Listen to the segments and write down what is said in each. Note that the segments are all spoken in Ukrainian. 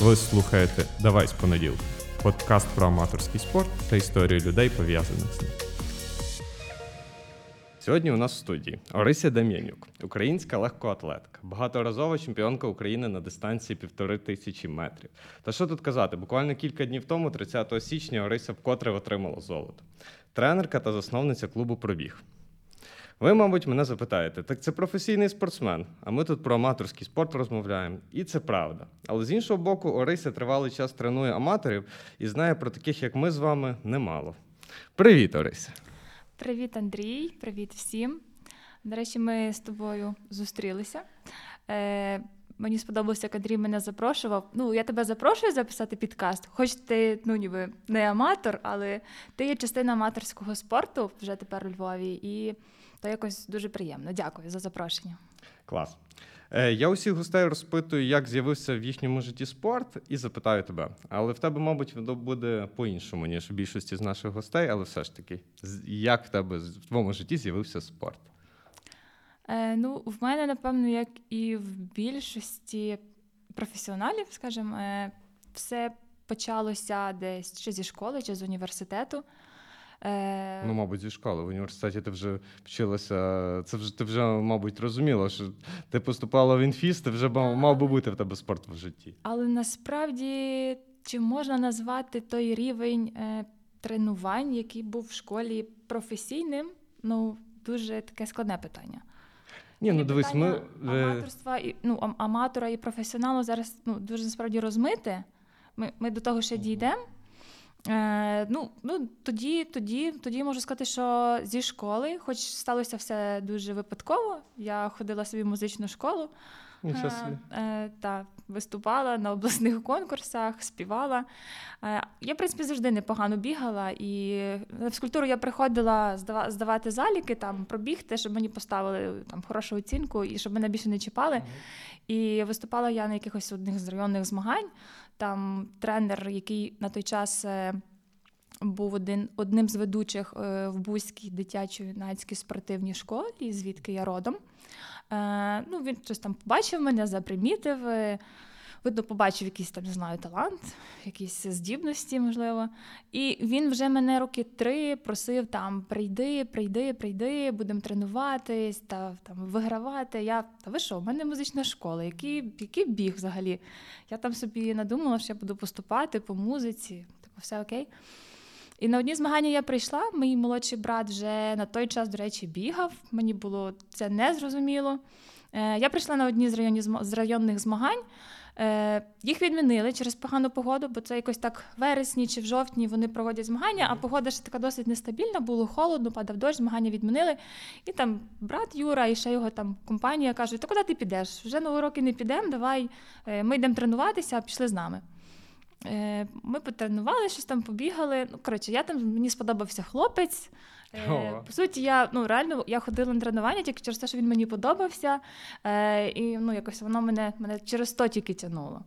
Ви слухаєте Давай з понеділка. Подкаст про аматорський спорт та історію людей, пов'язаних з ним. Сьогодні у нас в студії Орися Дем'янюк, українська легкоатлетка, багаторазова чемпіонка України на дистанції півтори тисячі метрів. Та що тут казати, буквально кілька днів тому, 30 січня, Орися вкотре отримала золото. Тренерка та засновниця клубу Пробіг. Ви, мабуть, мене запитаєте, так це професійний спортсмен, а ми тут про аматорський спорт розмовляємо. І це правда. Але з іншого боку, Орися тривалий час тренує аматорів і знає про таких, як ми з вами, немало. Привіт, Орися! Привіт, Андрій, привіт всім. Речі, ми з тобою зустрілися. Е, Мені сподобалося, як Андрій мене запрошував. Ну, я тебе запрошую записати підкаст. Хоч ти ну, ніби не аматор, але ти є частина аматорського спорту вже тепер у Львові, і то якось дуже приємно. Дякую за запрошення. Клас. Е, Я усіх гостей розпитую, як з'явився в їхньому житті спорт, і запитаю тебе. Але в тебе, мабуть, воно буде по-іншому, ніж у більшості з наших гостей, але все ж таки, як в тебе в твоєму житті з'явився спорт? Е, ну, в мене, напевно, як і в більшості професіоналів, скажімо, е, все почалося десь чи зі школи, чи з університету. Е, Ну, мабуть, зі школи. В університеті ти вже вчилася. Це вже ти вже, мабуть, розуміла, що ти поступала в інфіс, ти вже мав, мав би бути в тебе спорт в житті. Але насправді чи можна назвати той рівень е, тренувань, який був в школі професійним? Ну, дуже таке складне питання. Ні, ну дивись, ми. е, аматорства і ну, аматора і професіоналу зараз ну, дуже насправді розмите. Ми, ми до того ще дійдемо. Е, ну, ну, тоді, тоді, тоді можу сказати, що зі школи, хоч сталося все дуже випадково. Я ходила собі в музичну школу. Нічого собі. Е, е, та, виступала на обласних конкурсах, співала. Е, я, в принципі, завжди непогано бігала, і на фізкультуру я приходила здава- здавати заліки, там, пробігти, щоб мені поставили там, хорошу оцінку і щоб мене більше не чіпали. І виступала я на якихось одних з районних змагань. Там тренер, який на той час. е, Був один, одним з ведучих е, в Бузькій дитячо-юнацькій спортивній школі, звідки я родом. Е, ну, він щось там побачив мене, запримітив. Видно, побачив якийсь там, не знаю, талант, якісь здібності, можливо. І він вже мене роки три просив там прийди, прийди, прийди, будемо тренуватись та там вигравати. Я та ви що, в мене музична школа, який, який біг взагалі? Я там собі надумала, що я буду поступати по музиці, типу, все окей. І на одні змагання я прийшла. Мій молодший брат вже на той час, до речі, бігав. Мені було це незрозуміло. Е, я прийшла на одні з районних змагань. Е, їх відмінили через погану погоду, бо це якось так в вересні чи в жовтні вони проводять змагання, а погода ще така досить нестабільна, було холодно, падав дощ, змагання відмінили. І там брат Юра і ще його там компанія кажуть: Та куди ти підеш? Вже на уроки не підемо, давай е, ми йдемо тренуватися, пішли з нами. Е, Ми потренували, щось там побігали. Ну, коротше, я там мені сподобався хлопець. Е, По суті, я ну реально я ходила на тренування тільки через те, що він мені подобався. Е, І ну, якось воно мене, мене через то тільки тягнуло.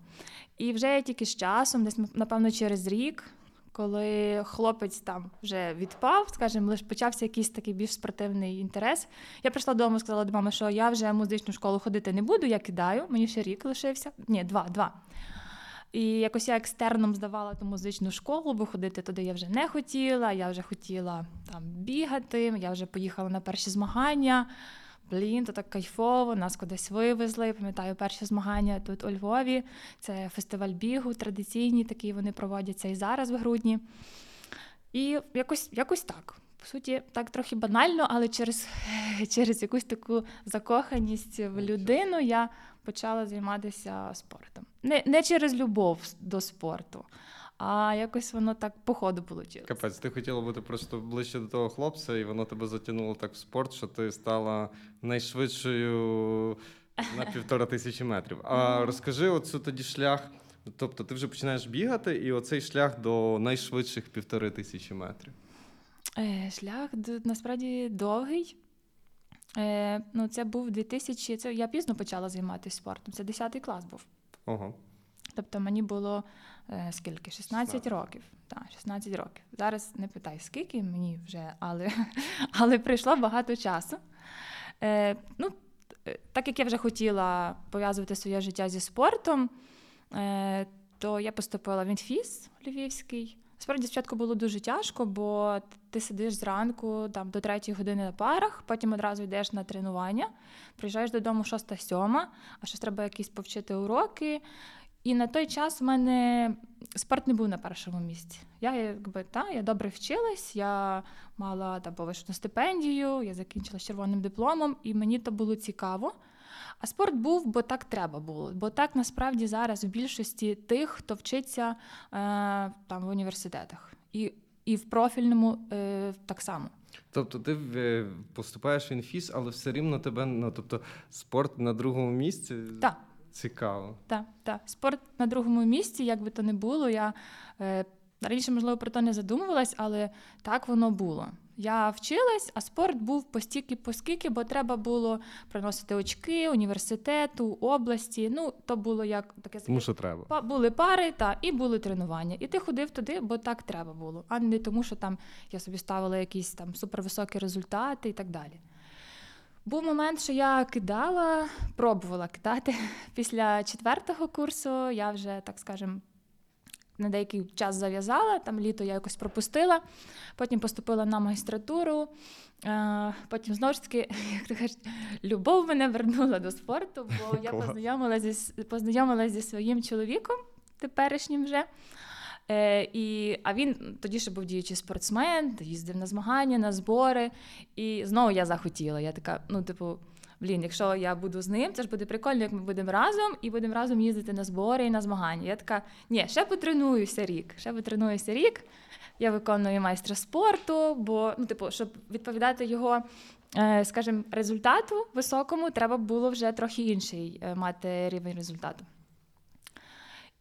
І вже я тільки з часом, десь напевно через рік, коли хлопець там вже відпав, скажімо, лише почався якийсь такий більш спортивний інтерес. Я прийшла додому, сказала до мами, що я вже в музичну школу ходити не буду, я кидаю. Мені ще рік лишився. Ні, два, два. І якось я екстерном здавала ту музичну школу, бо ходити туди я вже не хотіла. Я вже хотіла там бігати, я вже поїхала на перші змагання. Блін, то так кайфово, нас кудись вивезли. Пам'ятаю, перші змагання тут у Львові. Це фестиваль бігу, традиційні, такі вони проводяться і зараз в грудні. І якось, якось так. По суті, так трохи банально, але через, через якусь таку закоханість в людину я почала займатися спортом. Не, не через любов до спорту, а якось воно так по ходу вийшло. Капець, ти хотіла бути просто ближче до того хлопця, і воно тебе затягнуло так в спорт, що ти стала найшвидшою на півтора тисячі метрів. А розкажи оцю тоді шлях. Тобто ти вже починаєш бігати, і оцей шлях до найшвидших півтори тисячі метрів. Е, шлях насправді довгий. Е, ну, це був 2000, це я пізно почала займатися спортом. Це 10 клас був. Ого. Тобто мені було е, скільки? 16 16. років. Так, 16 років. Зараз не питай, скільки мені вже, але, але прийшло багато часу. Е, ну, е, так як я вже хотіла пов'язувати своє життя зі спортом, е, то я поступила в інфіс Львівський. Справді спочатку було дуже тяжко, бо ти сидиш зранку там до третьої години на парах, потім одразу йдеш на тренування, приїжджаєш додому 6-7, а ще треба якісь повчити уроки. І на той час в мене спорт не був на першому місці. Я якби та я добре вчилась, я мала та повищену стипендію, я закінчила з червоним дипломом, і мені то було цікаво. А спорт був, бо так треба було. Бо так насправді зараз в більшості тих, хто вчиться е, там в університетах, і і в профільному е, так само. Тобто ти е, поступаєш в інфіс, але все рівно тебе ну, тобто спорт на другому місці. Так. Цікаво. Так, так. Спорт на другому місці, як би то не було. Я е, раніше, можливо, про то не задумувалась, але так воно було. Я вчилась, а спорт був постільки поскільки, бо треба було приносити очки університету, області. Ну, то було як таке Тому що треба. Були пари та і були тренування. І ти ходив туди, бо так треба було, а не тому, що там я собі ставила якісь там супервисокі результати і так далі. Був момент, що я кидала, пробувала кидати. Після четвертого курсу я вже, так скажем, на деякий час зав'язала, там літо я якось пропустила, потім поступила на магістратуру. Потім знову ж таки, як ти кажеш, любов мене вернула до спорту, бо я познайомилася зі, познайомилася зі своїм чоловіком теперішнім вже. Е, і, А він тоді ще був діючий спортсмен, їздив на змагання, на збори. І знову я захотіла. Я така, ну, типу, блін, якщо я буду з ним, це ж буде прикольно, як ми будемо разом і будемо разом їздити на збори і на змагання. Я така, ні, ще потренуюся рік, ще потренуюся рік. Я виконую майстра спорту, бо ну, типу, щоб відповідати його, е, скажімо, результату високому, треба було вже трохи інший е, мати рівень результату.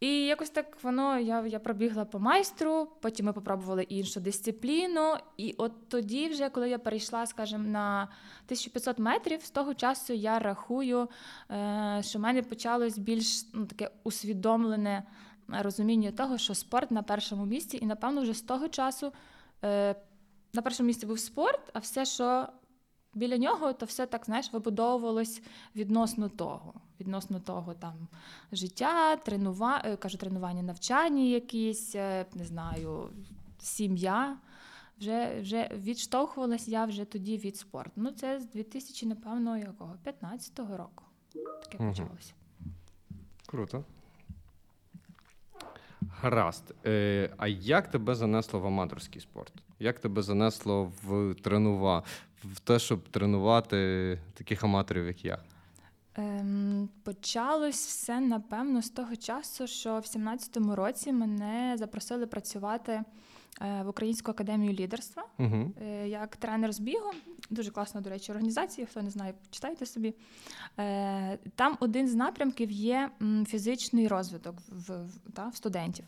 І якось так воно я я пробігла по майстру, потім ми попробували іншу дисципліну. І от тоді, вже коли я перейшла, скажімо, на 1500 метрів, з того часу я рахую, е, що в мене почалось більш ну, таке усвідомлене розуміння того, що спорт на першому місці, і напевно вже з того часу е, на першому місці був спорт, а все, що біля нього, то все так знаєш, вибудовувалось відносно того. Відносно того, там життя, тренування, е, кажу, тренування, навчання якісь, е, не знаю, сім'я. Вже вже відштовхувалась я вже тоді від спорту. Ну, це з 2000, напевно, якого? 15-го року. Таке угу. почалося. Круто. Гаразд. Е, А як тебе занесло в аматорський спорт? Як тебе занесло в тренува, в те, щоб тренувати таких аматорів, як я? Ем, Почалось все напевно з того часу, що в 17-му році мене запросили працювати е, в Українську академію лідерства угу. як тренер з бігу. Дуже класна, до речі, організація. Хто не знає, почитайте собі. Е, Там один з напрямків є фізичний розвиток в, в, та, в студентів.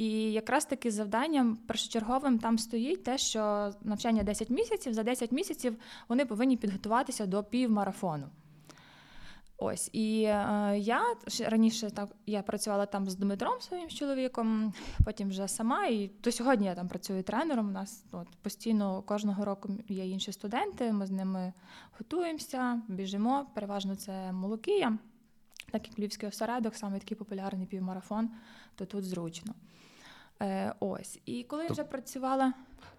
І якраз таки завданням першочерговим там стоїть те, що навчання 10 місяців, за 10 місяців вони повинні підготуватися до півмарафону. Ось і е, я раніше так я працювала там з Дмитром своїм чоловіком, потім вже сама. І до сьогодні я там працюю тренером. У нас от, постійно кожного року є інші студенти. Ми з ними готуємося, біжимо. Переважно це Молокія, так як Львівський осередок, саме такий популярний півмарафон, то тут зручно. Е, Ось. І коли я вже працювала.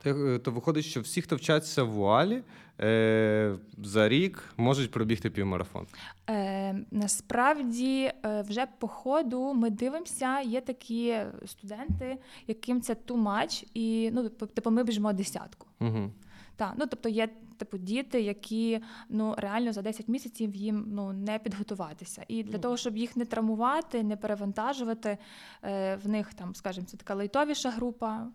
То, е, то виходить, що всі, хто вчаться в вуалі, е, за рік можуть пробігти півмарафон. Е, Насправді, е, вже по ходу ми дивимося, є такі студенти, яким це too much, і ну, типу, ми біжимо десятку. Угу. Так, ну тобто є типу діти, які ну реально за 10 місяців їм ну не підготуватися. І для того, щоб їх не травмувати, не перевантажувати, е, в них там, скажімо, це така лайтовіша група,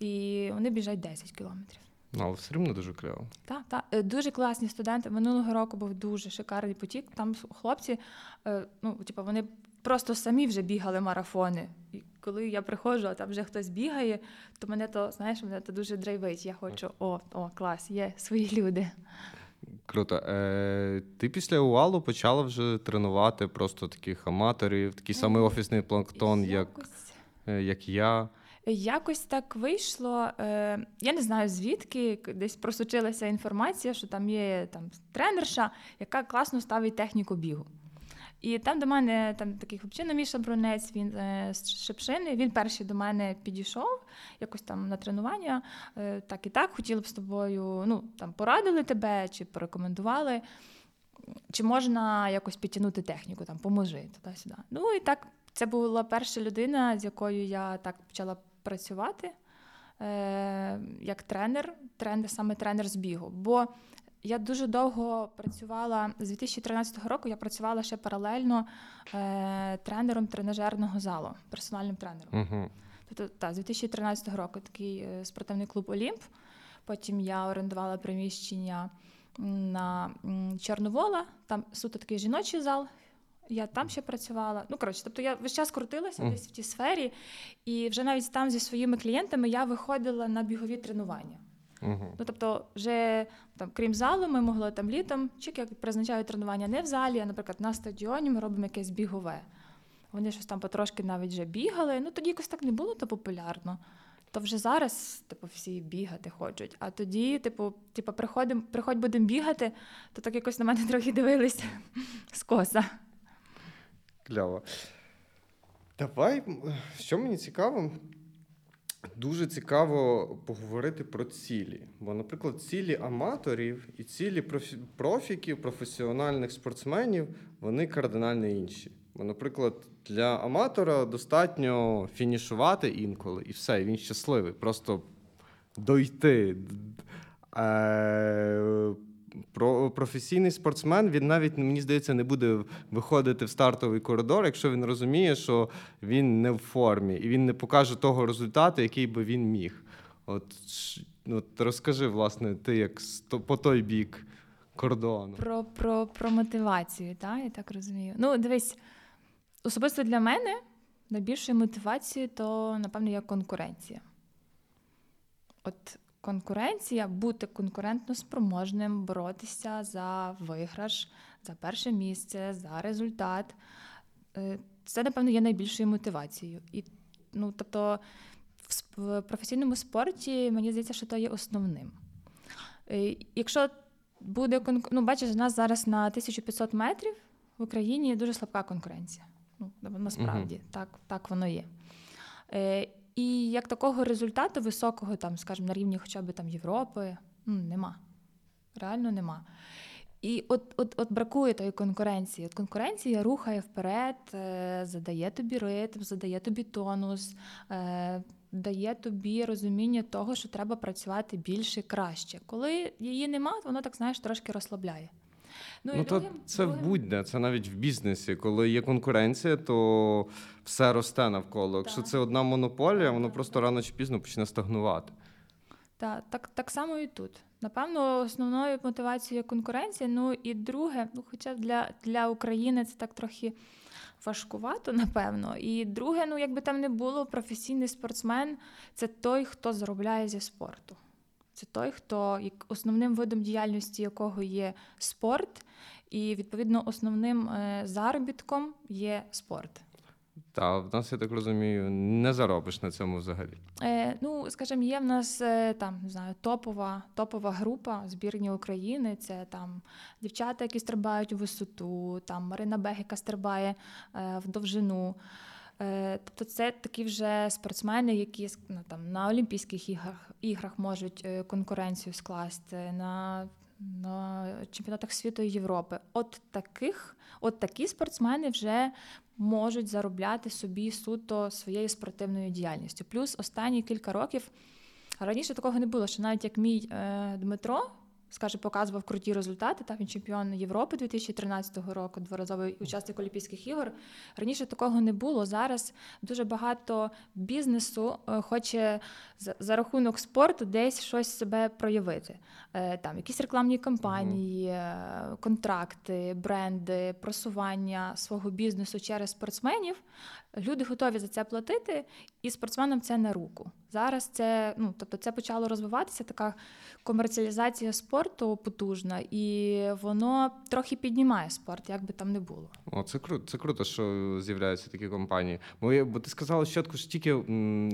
і вони біжать 10 кілометрів. Ну, але все рівно дуже кльово. Так, так. Е, дуже класні студенти. Минулого року був дуже шикарний потік. Там хлопці, е, ну типу, вони просто самі вже бігали марафони. І коли я приходжу, а там вже хтось бігає, то мене то знаєш, мене то дуже драйвить. Я хочу, о, о, клас, є свої люди. Круто. Е, Ти після УАЛу почала вже тренувати просто таких аматорів, такий самий офісний планктон, як, е, як я. Якось так вийшло. Е, Я не знаю звідки десь просучилася інформація, що там є там тренерша, яка класно ставить техніку бігу. І там до мене там такий хлопчина Міша Брунець, він е, з Шепшини. Він перший до мене підійшов якось там на тренування. Е, так і так, хотіли б з тобою, ну там порадили тебе чи порекомендували. Чи можна якось підтягнути техніку, там поможи туди-сюди. Ну і так, це була перша людина, з якою я так почала працювати е, як тренер, тренер, саме тренер з бігу. Бо я дуже довго працювала з 2013 року. Я працювала ще паралельно е, тренером тренажерного залу, персональним тренером. Угу. Тобто, та, з 2013 року такий е, спортивний клуб Олімп. Потім я орендувала приміщення на Чорновола, там суто такий жіночий зал. Я там ще працювала. Ну, коротше, тобто я весь час крутилася Мгм. десь в тій сфері, і вже навіть там зі своїми клієнтами я виходила на бігові тренування. Угу. Ну, тобто, вже там, крім залу, ми могли там літом, чик, як призначають тренування не в залі, а, наприклад, на стадіоні ми робимо якесь бігове. Вони щось там потрошки навіть вже бігали. Ну тоді якось так не було то популярно. То вже зараз, типу, всі бігати хочуть. А тоді, типу, типу, приходимо, приходь будемо бігати, то так якось на мене трохи дивилися скоса. Кльово. Давай, що мені цікаво, дуже цікаво поговорити про цілі. Бо, наприклад, цілі аматорів і цілі профі- профіків, професіональних спортсменів, вони кардинально інші. Бо, наприклад, для аматора достатньо фінішувати інколи, і все, він щасливий. Просто дойти. Про, професійний спортсмен він навіть, мені здається, не буде виходити в стартовий коридор, якщо він розуміє, що він не в формі, і він не покаже того результату, який би він міг. От, от розкажи, власне, ти як по той бік кордону. Про, про, про мотивацію, так? я так розумію. Ну, дивись, особисто для мене найбільшою мотивацією то, напевно, є конкуренція. От конкуренція, бути конкурентно спроможним, боротися за виграш, за перше місце, за результат. Е, Це, напевно, є найбільшою мотивацією. І, ну, тобто, в професійному спорті мені здається, що то є основним. Е, Якщо буде ну, бачиш, у нас зараз на 1500 метрів в Україні дуже слабка конкуренція. Ну, насправді, так, так воно є. І як такого результату високого, там, скажімо, на рівні хоча б там Європи, ну, нема. Реально нема. І от, от, от бракує тої конкуренції. От конкуренція рухає вперед, е, задає тобі ритм, задає тобі тонус, е, дає тобі розуміння того, що треба працювати більше краще. Коли її нема, воно так знаєш трошки розслабляє. Ну, і то другим- це другим- будь-де, це навіть в бізнесі. Коли є конкуренція, то все росте навколо. Якщо Так. це одна монополія, воно просто рано чи пізно почне стагнувати. Так, так, так само і тут. Напевно, основною мотивацією конкуренція. Ну і друге, ну хоча для, для України це так трохи важкувато, напевно. І друге, ну якби там не було, професійний спортсмен це той, хто заробляє зі спорту. Це той, хто основним видом діяльності якого є спорт, і відповідно основним е, заробітком є спорт. Та в нас, я так розумію, не заробиш на цьому взагалі. Е, ну, скажімо, є в нас е, там не знаю, топова, топова група збірні України. Це там дівчата, які стрибають у висоту, там Марина Бег, яка стрибає е, в довжину. Е, тобто це такі вже спортсмени, які ну, там, на Олімпійських іграх, іграх можуть е, конкуренцію скласти, на, на чемпіонатах світу і Європи. От таких, от такі спортсмени вже можуть заробляти собі суто своєю спортивною діяльністю. Плюс останні кілька років раніше такого не було, що навіть як мій е, Дмитро. Скаже, показував круті результати. Та він чемпіон Європи 2013 року, дворазовий учасник Олімпійських ігор. Раніше такого не було. Зараз дуже багато бізнесу е, хоче за, рахунок спорту десь щось себе проявити. Е, Там якісь рекламні кампанії, е, контракти, бренди, просування свого бізнесу через спортсменів. Люди готові за це платити, і спортсменам це на руку. Зараз це ну тобто це почало розвиватися така комерціалізація спорту потужна, і воно трохи піднімає спорт, як би там не було. О, це круто, це круто, що з'являються такі компанії. Бо, бо ти сказала що тільки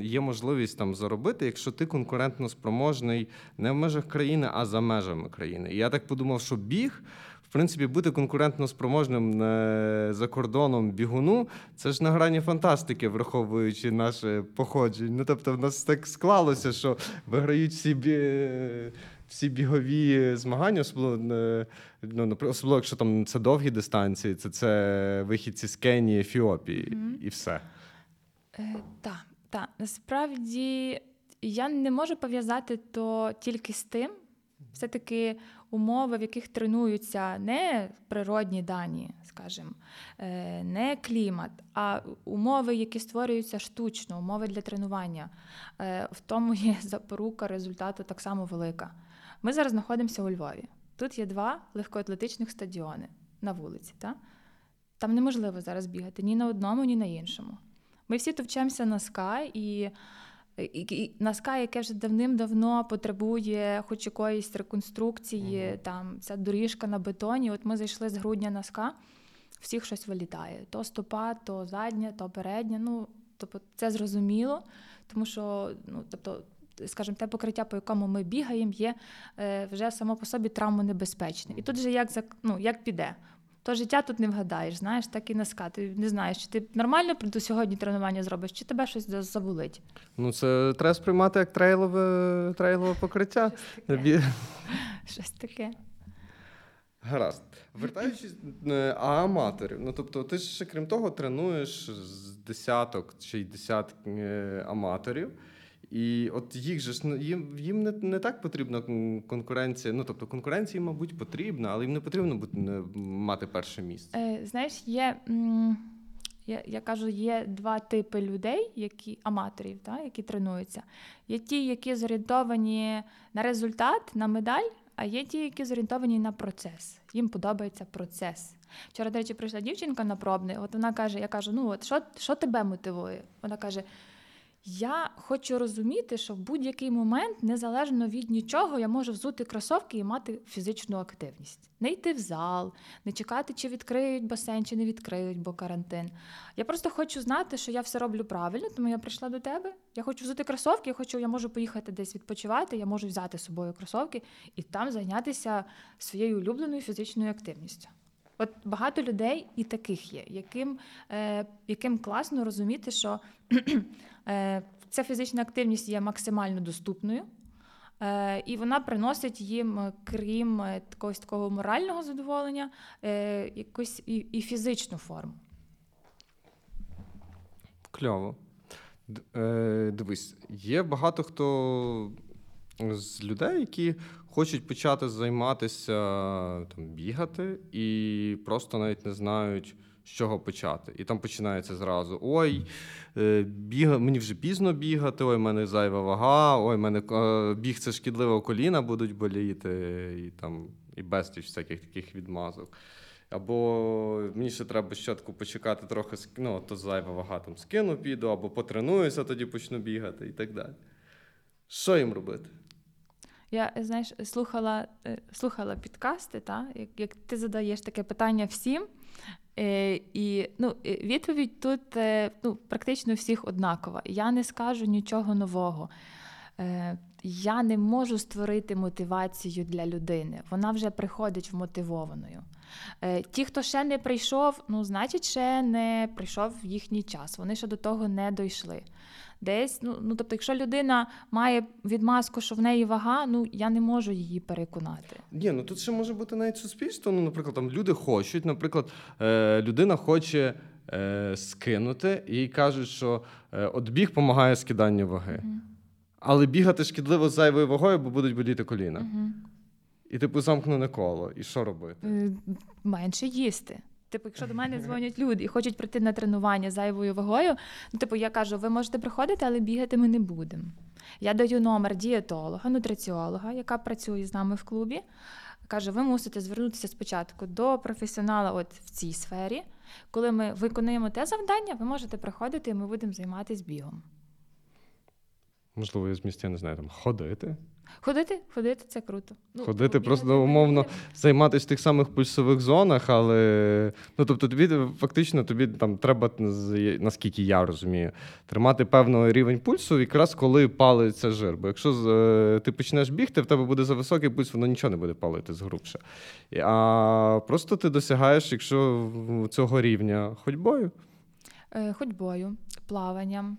є можливість там заробити, якщо ти конкурентно спроможний не в межах країни, а за межами країни. І я так подумав, що біг В принципі, бути конкурентно спроможним е, за кордоном бігуну це ж на грані фантастики, враховуючи наше походження. Ну, тобто, в нас так склалося, що виграють всі бі... всі бігові змагання, особливо, е, ну, особливо, якщо там це довгі дистанції, це, це вихідці з Кенії, Ефіопії Мгм. і все. Е, Так, так. Насправді я не можу пов'язати то тільки з тим. Все-таки умови, в яких тренуються не природні дані, скажімо, е, не клімат, а умови, які створюються штучно, умови для тренування. Е, В тому є запорука результату так само велика. Ми зараз знаходимося у Львові. Тут є два легкоатлетичних стадіони на вулиці. Та? Там неможливо зараз бігати ні на одному, ні на іншому. Ми всі товчемося на Sky, і, і, і на яке вже давним-давно потребує хоч якоїсь реконструкції, Мгм. там ця доріжка на бетоні. От ми зайшли з грудня Sky, всіх щось вилітає. То стопа, то задня, то передня. Ну, тобто це зрозуміло, тому що, ну, тобто, скажімо, те покриття, по якому ми бігаємо, є е, вже само по собі травмонебезпечне. І тут же як, ну, як піде. То життя тут не вгадаєш, знаєш, так і на ска. Ти не знаєш, чи ти нормально до сьогодні тренування зробиш, чи тебе щось за- заболить. Ну, це треба сприймати як трейлове, трейлове покриття. Щось таке. Гаразд. Вертаючись, е, а аматорів. Ну тобто, ти ж ще крім того тренуєш з десяток чи й десятки е, аматорів. І от їх же ж їм, їм не, не так потрібна конкуренція. Ну тобто конкуренція, мабуть, потрібна, але їм не потрібно бути мати перше місце. Е, знаєш, є. Я, я кажу, є два типи людей, які аматорів, та, які тренуються. Є ті, які зорієнтовані на результат, на медаль, а є ті, які зорієнтовані на процес. Їм подобається процес. Вчора, до речі, прийшла дівчинка на пробний. От вона каже: я кажу: ну от що, що тебе мотивує? Вона каже: Я хочу розуміти, що в будь-який момент, незалежно від нічого, я можу взути кросовки і мати фізичну активність. Не йти в зал, не чекати, чи відкриють басейн, чи не відкриють, бо карантин. Я просто хочу знати, що я все роблю правильно, тому я прийшла до тебе. Я хочу взути кросовки, я хочу, я можу поїхати десь відпочивати, я можу взяти з собою кросовки і там зайнятися своєю улюбленою фізичною активністю. От багато людей і таких є, яким, е, яким класно розуміти, що ця фізична активність є максимально доступною, е, і вона приносить їм, е, крім е, якогось такого морального задоволення, е, якусь і, фізичну форму. Кльово. Е, дивись, є багато хто з людей, які хочуть почати займатися там, бігати, і просто навіть не знають, з чого почати. І там починається зразу: ой, е, біга, мені вже пізно бігати, ой, в мене зайва вага, ой, мене е, біг це шкідливо, коліна будуть боліти, і там і безліч всяких таких відмазок. Або мені ще треба щотку почекати трохи, ну, то зайва вага там скину, піду, або потренуюся, тоді почну бігати і так далі. Що їм робити? Я знаєш, слухала, е, слухала підкасти, та, як, як ти задаєш таке питання всім. Е, і ну, е, відповідь тут е, ну, практично всіх однакова. Я не скажу нічого нового. Я не можу створити мотивацію для людини. Вона вже приходить вмотивованою. Ті, хто ще не прийшов, ну, значить, ще не прийшов їхній час. Вони ще до того не дійшли. Десь, ну, ну тобто, якщо людина має відмазку, що в неї вага, ну я не можу її переконати. Ні, ну тут ще може бути навіть суспільство. Ну, наприклад, там люди хочуть, наприклад, е, людина хоче е, скинути, і кажуть, що е, от біг допомагає скиданню ваги. Мгм. Але бігати шкідливо з зайвою вагою, бо будуть боліти коліна. Мгм. І типу замкнене коло. І що робити? Е, Менше їсти. Типу, якщо до мене дзвонять люди і хочуть прийти на тренування зайвою вагою, ну типу, я кажу, ви можете приходити, але бігати ми не будемо. Я даю номер дієтолога, нутриціолога, яка працює з нами в клубі. Каже, ви мусите звернутися спочатку до професіонала от в цій сфері. Коли ми виконуємо те завдання, ви можете приходити і ми будемо займатися бігом. Можливо, є зміст, я не знаю, там ходити. Ходити, ходити це круто. Ну, Ходити бігати просто умовно займатися в тих самих пульсових зонах, але ну тобто тобі фактично тобі там треба, наскільки я розумію, тримати певний рівень пульсу, якраз коли палиться жир. Бо якщо е, ти почнеш бігти, в тебе буде за високий пульс, воно нічого не буде палити згрубше. А просто ти досягаєш, якщо цього рівня ходьбою. Е, ходьбою, плаванням.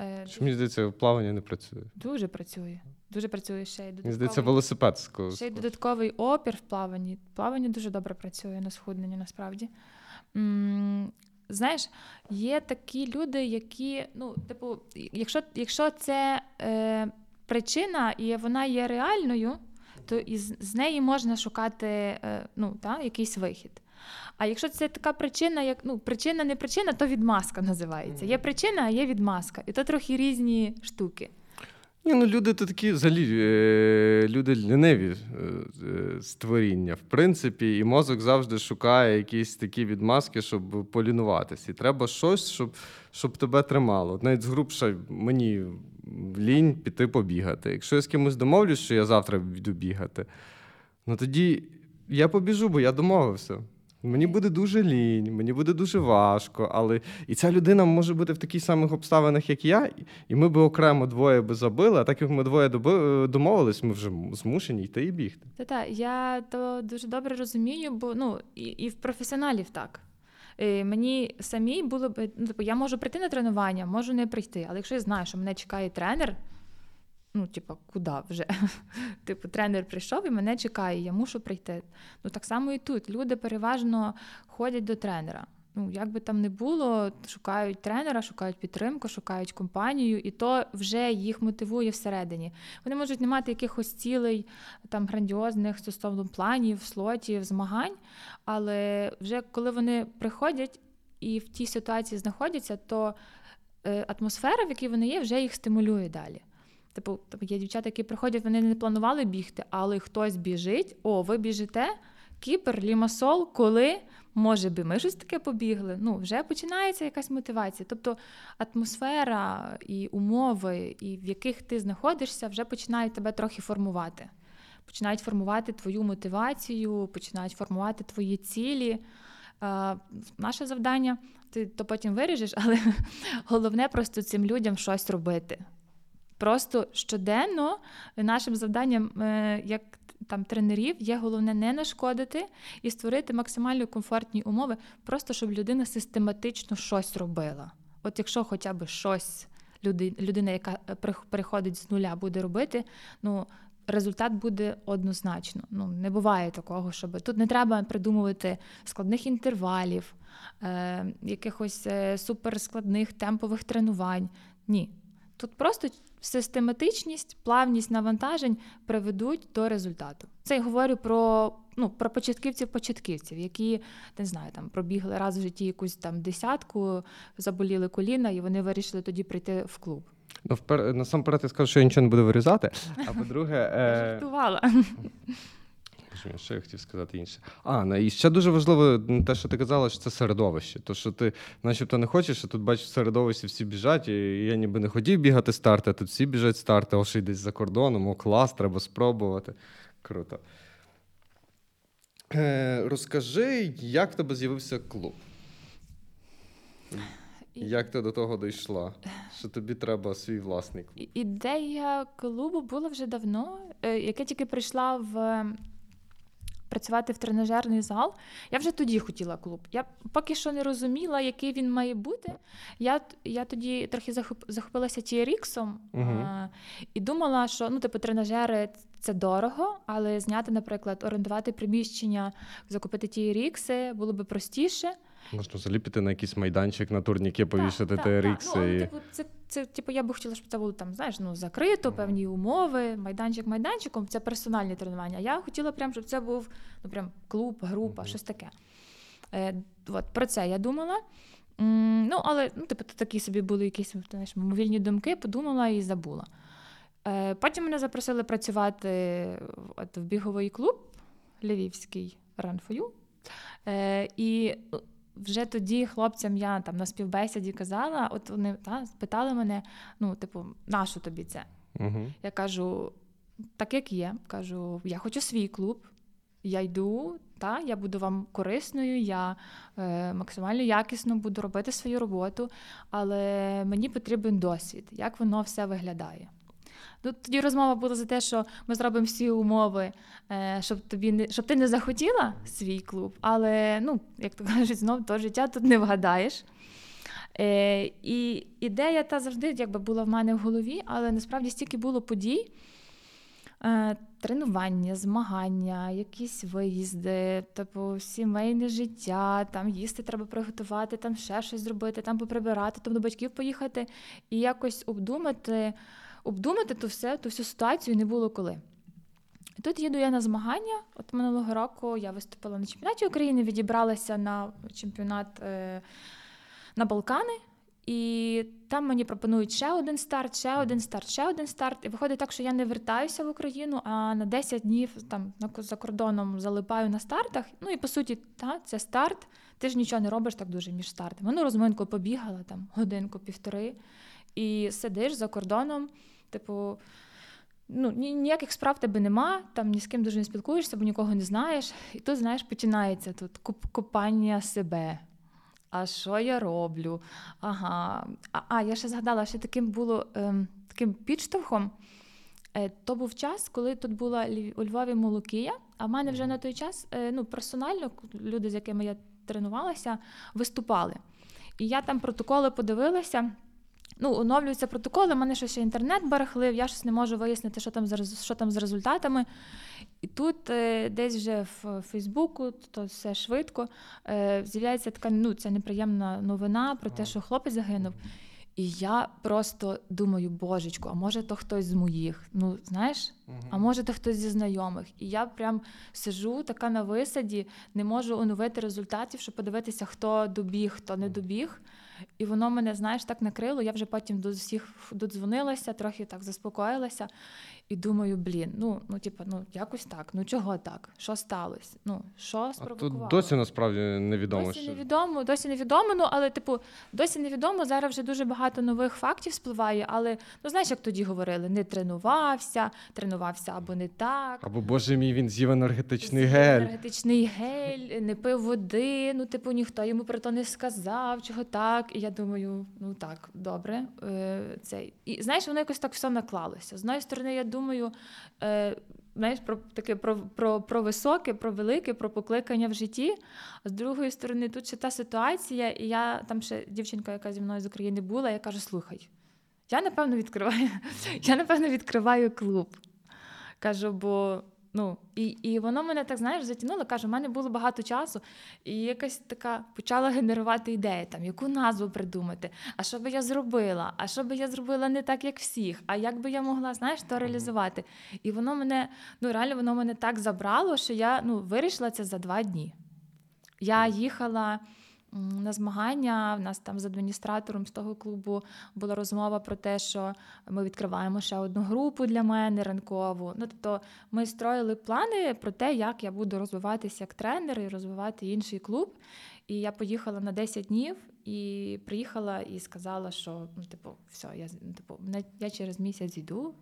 Е, Що мені здається, плавання не працює. Дуже працює. Дуже працює ще й додатковий, здається, велосипед ско- ще й додатковий опір в плаванні. Плавання дуже добре працює на схуднення, насправді. М, Знаєш, є такі люди, які, ну, типу, якщо, якщо це е, причина і вона є реальною, то із з неї можна шукати е, ну, та, якийсь вихід. А якщо це така причина, як ну, причина не причина, то відмазка називається. Є причина, а є відмазка. І то трохи різні штуки. Ні, ну люди то такі взагалі е, люди ліниві е, е, створіння, в принципі, і мозок завжди шукає якісь такі відмазки, щоб полінуватися. І треба щось, щоб, щоб тебе тримало. От навіть згрубша мені лінь піти побігати. Якщо я з кимось домовлюсь, що я завтра йду бігати, ну тоді я побіжу, бо я домовився. Мені буде дуже лінь, мені буде дуже важко, але і ця людина може бути в таких самих обставинах, як я, і ми би окремо двоє би забили, а так як ми двоє доби- домовились, ми вже змушені йти і бігти. Та та я то дуже добре розумію, бо ну і, і в професіоналів так. Е, Мені самій було б ну, типу, я можу прийти на тренування, можу не прийти. Але якщо я знаю, що мене чекає тренер, ну, типу, куди вже? типу, тренер прийшов і мене чекає, я мушу прийти. Ну так само і тут. Люди переважно ходять до тренера. Ну, як би там не було, шукають тренера, шукають підтримку, шукають компанію, і то вже їх мотивує всередині. Вони можуть не мати якихось цілей там грандіозних стосовно планів, слотів, змагань, але вже коли вони приходять і в тій ситуації знаходяться, то е, атмосфера, в якій вони є, вже їх стимулює далі. Типу, є дівчата, які приходять, вони не планували бігти, але хтось біжить. О, ви біжите, кіпер, лімасол, коли може би ми щось таке побігли. Ну, вже починається якась мотивація. Тобто атмосфера і умови, і в яких ти знаходишся, вже починають тебе трохи формувати. Починають формувати твою мотивацію, починають формувати твої цілі. Е, Наше завдання, ти то потім виріжеш, але головне просто цим людям щось робити. Просто щоденно нашим завданням, е, як там тренерів, є головне не нашкодити і створити максимально комфортні умови, просто щоб людина систематично щось робила. От якщо хоча б щось людина, яка е, приходить з нуля, буде робити, ну результат буде однозначно. Ну не буває такого, щоб тут не треба придумувати складних інтервалів, е, якихось е, суперскладних темпових тренувань. Ні. Тут просто систематичність, плавність навантажень приведуть до результату. Це я говорю про, ну, про початківців-початківців, які не знаю, там пробігли раз в житті якусь там десятку, заболіли коліна, і вони вирішили тоді прийти в клуб. Ну, впер... насамперед я скажу, що я нічого не буду вирізати. А по-друге, е... жартувала. Боже що я хотів сказати інше. А, ну, і ще дуже важливо те, що ти казала, що це середовище. То, що ти начебто не хочеш, а тут бачиш в середовищі всі біжать, і я ніби не хотів бігати старти, а тут всі біжать старти, о, ще й десь за кордоном, о, клас, треба спробувати. Круто. Е, розкажи, як в тебе з'явився клуб? Як ти до того дійшла? Що тобі треба свій власний клуб? Ідея клубу була вже давно. Е, Як я тільки прийшла в працювати в тренажерний зал, я вже тоді хотіла клуб. Я поки що не розуміла, який він має бути. Я, я тоді трохи захопилася Мгм. е, і думала, що ну, типу, тренажери це дорого, але зняти, наприклад, орендувати приміщення, закупити TRX було би простіше. Можна заліпити на якийсь майданчик на турніки, повішати Так, TRX. так. Ну, і... типу, це, це, типу, я би хотіла, щоб це було там, знаєш, ну, закрито, певні умови, майданчик майданчиком, це персональні тренування. Я хотіла прям, щоб це був ну, прям клуб, група, щось таке. Е, от, про це я думала. М, ну, але ну, типу, такі собі були якісь знаєш, мовільні думки, подумала і забула. Е, потім мене запросили працювати от, в біговий клуб Львівський You. Е, і вже тоді хлопцям я там на співбесіді казала, от вони та, питали мене: ну, типу, нащо тобі це? Угу. Я кажу, так як є, кажу, я хочу свій клуб. Я йду, та, я буду вам корисною, я е, максимально якісно буду робити свою роботу, але мені потрібен досвід, як воно все виглядає. Ну, Тоді розмова була за те, що ми зробимо всі умови, е, щоб тобі не щоб ти не захотіла свій клуб, але ну, як то кажуть, знов то життя тут не вгадаєш. Е, І ідея та завжди якби була в мене в голові, але насправді стільки було подій. Е, тренування, змагання, якісь виїзди, типу сімейне життя, там їсти треба приготувати, там ще щось зробити, там поприбирати, там до батьків поїхати і якось обдумати, обдумати ту все, ту всю ситуацію не було коли. І тут їду я на змагання. От минулого року я виступила на чемпіонаті України, відібралася на чемпіонат е, на Балкани. І там мені пропонують ще один старт, ще один старт, ще один старт. І виходить так, що я не вертаюся в Україну, а на 10 днів там за кордоном залипаю на стартах. Ну і по суті, та, це старт. Ти ж нічого не робиш так дуже між стартами. Ну, розминку побігала там годинку-півтори, і сидиш за кордоном, типу. Ну, ніяких справ тебе нема, там ні з ким дуже не спілкуєшся, бо нікого не знаєш. І тут, знаєш, починається тут купання себе а що я роблю? Ага. А, а я ще згадала, що таким було ем, таким підштовхом. Е, то був час, коли тут була у Львові Молокія, а в мене вже на той час е, ну, персонально люди, з якими я тренувалася, виступали. І я там протоколи подивилася. Ну, оновлюються протоколи, в мене ще ще інтернет барахлив, я щось не можу вияснити, що там з що там з результатами. І тут е, десь вже в Фейсбуку, то все швидко, е, з'являється така ну, ця неприємна новина про те, що хлопець загинув. І я просто думаю, божечко, а може то хтось з моїх, ну знаєш, а може то хтось зі знайомих. І я прям сиджу така на висаді, не можу оновити результатів, щоб подивитися, хто добіг, хто не добіг. І воно мене, знаєш, так накрило. Я вже потім до всіх додзвонилася, трохи так заспокоїлася. І думаю, блін, ну ну типу, ну якось так. Ну чого так? Що сталося? Ну що спровокувало? А досі насправді невідомо. Досі що... невідомо, досі невідомо. Ну але, типу, досі невідомо. Зараз вже дуже багато нових фактів спливає. Але ну знаєш, як тоді говорили: не тренувався, тренувався або не так. Або боже мій він з'їв енергетичний з'їв гель. Енергетичний гель, не пив води. Ну, типу, ніхто йому про то не сказав, чого так. І я думаю, ну так, добре. Е, цей. І знаєш, воно якось так все наклалося. З однієї сторони, я думаю, е, знаєш, про таке про, про, про високе, про велике, про покликання в житті. А з другої сторони, тут ще та ситуація, і я там ще дівчинка, яка зі мною з України була, я кажу: слухай, я напевно відкриваю, я напевно відкриваю клуб. Кажу, бо Ну, І і воно мене так знаєш, затягнуло. Каже, в мене було багато часу, і якась така почала генерувати ідеї, там, яку назву придумати, а що би я зробила, а що би я зробила не так, як всіх, а як би я могла знаєш, то реалізувати. І воно мене, ну реально, воно мене так забрало, що я ну, вирішила це за два дні. Я їхала на змагання. В нас там з адміністратором з того клубу була розмова про те, що ми відкриваємо ще одну групу для мене ранкову. Ну тобто ми строїли плани про те, як я буду розвиватися як тренер і розвивати інший клуб. І я поїхала на 10 днів і приїхала і сказала, що ну, типу, все, я ну, типу, я через місяць йду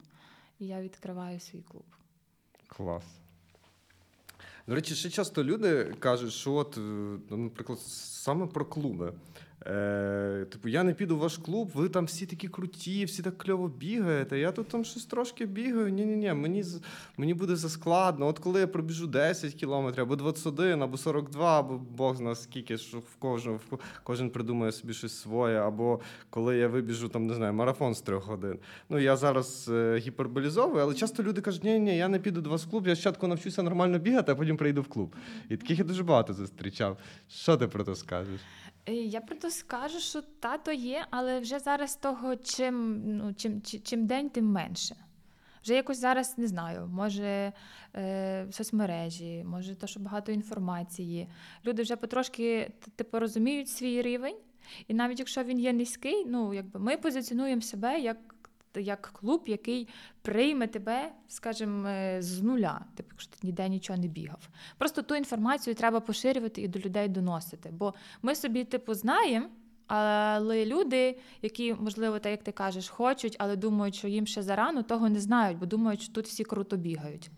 і я відкриваю свій клуб. Клас. До речі, ще часто люди кажуть, що от, е, наприклад, саме про клуби. Е, Типу, я не піду в ваш клуб, ви там всі такі круті, всі так кльово бігаєте. Я тут там щось трошки бігаю. Ні-ні-ні, мені мені буде заскладно. От коли я пробіжу 10 кілометрів, або 21, або 42, або Бог знає скільки, що в в кожен придумає собі щось своє, або коли я вибіжу там, не знаю, марафон з трьох годин. Ну я зараз е, гіперболізовую, але часто люди кажуть, ні, ні, я не піду до вас в клуб, я спочатку навчуся нормально бігати, а потім прийду в клуб. І таких я дуже багато зустрічав. Що ти про це скажеш? Е, я про то скажу, що тато є, але вже зараз того, чим ну, чим, чим день, тим менше. Вже якось зараз не знаю, може е, соцмережі, може то, що багато інформації. Люди вже потрошки типу, розуміють свій рівень, і навіть якщо він є низький, ну якби ми позиціонуємо себе як як клуб, який прийме тебе, скажімо, е, з нуля, типу, якщо ти ніде нічого не бігав. Просто ту інформацію треба поширювати і до людей доносити. Бо ми собі, типу, знаємо. Але люди, які, можливо, так як ти кажеш, хочуть, але думають, що їм ще зарано, того не знають, бо думають, що тут всі круто бігають.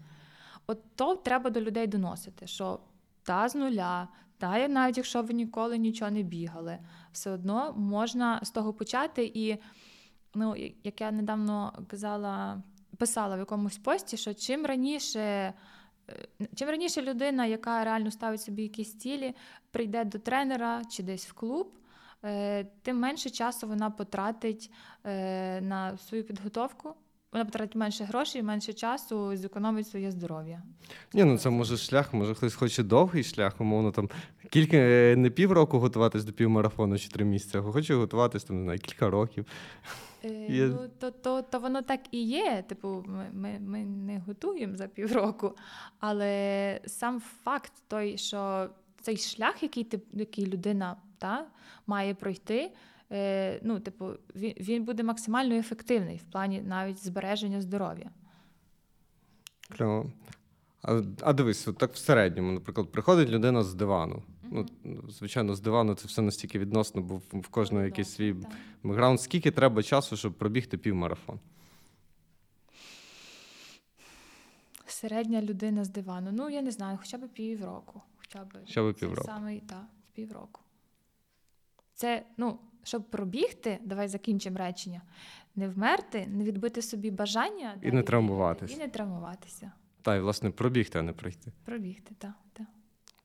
От то треба до людей доносити, що та з нуля, та навіть якщо ви ніколи нічого не бігали, все одно можна з того почати. І ну, як я недавно казала, писала в якомусь пості, що чим раніше. Е, чим раніше людина, яка реально ставить собі якісь цілі, прийде до тренера чи десь в клуб, е, тим менше часу вона потратить е, на свою підготовку, вона потратить менше грошей, менше часу, зекономить своє здоров'я. Ні, ну це може шлях, може хтось хоче довгий шлях, умовно там кілька е, не півроку готуватись до півмарафону чи три місяці, а хоче готуватись там, не знаю, кілька років. Е, є... Ну, то, то, то воно так і є. Типу, ми, ми, ми не готуємо за півроку, але сам факт той, що цей шлях, який ти, який людина та, має пройти. Е, ну, типу, він він буде максимально ефективний в плані навіть збереження здоров'я. Кльово. А а дивись, от так в середньому, наприклад, приходить людина з дивану. Mm-hmm. Ну, Звичайно, з дивану це все настільки відносно, бо в кожного якийсь свій бекграунд. Скільки треба часу, щоб пробігти півмарафон? Середня людина з дивану. Ну, я не знаю, хоча б півроку. Хоча б, хоча б півроку. Саме, так, півроку. Це, ну, щоб пробігти, давай закінчимо речення, не вмерти, не відбити собі бажання і не травмуватися. І не травмуватися. Так, і, власне, пробігти, а не пройти. Пробігти, так. так.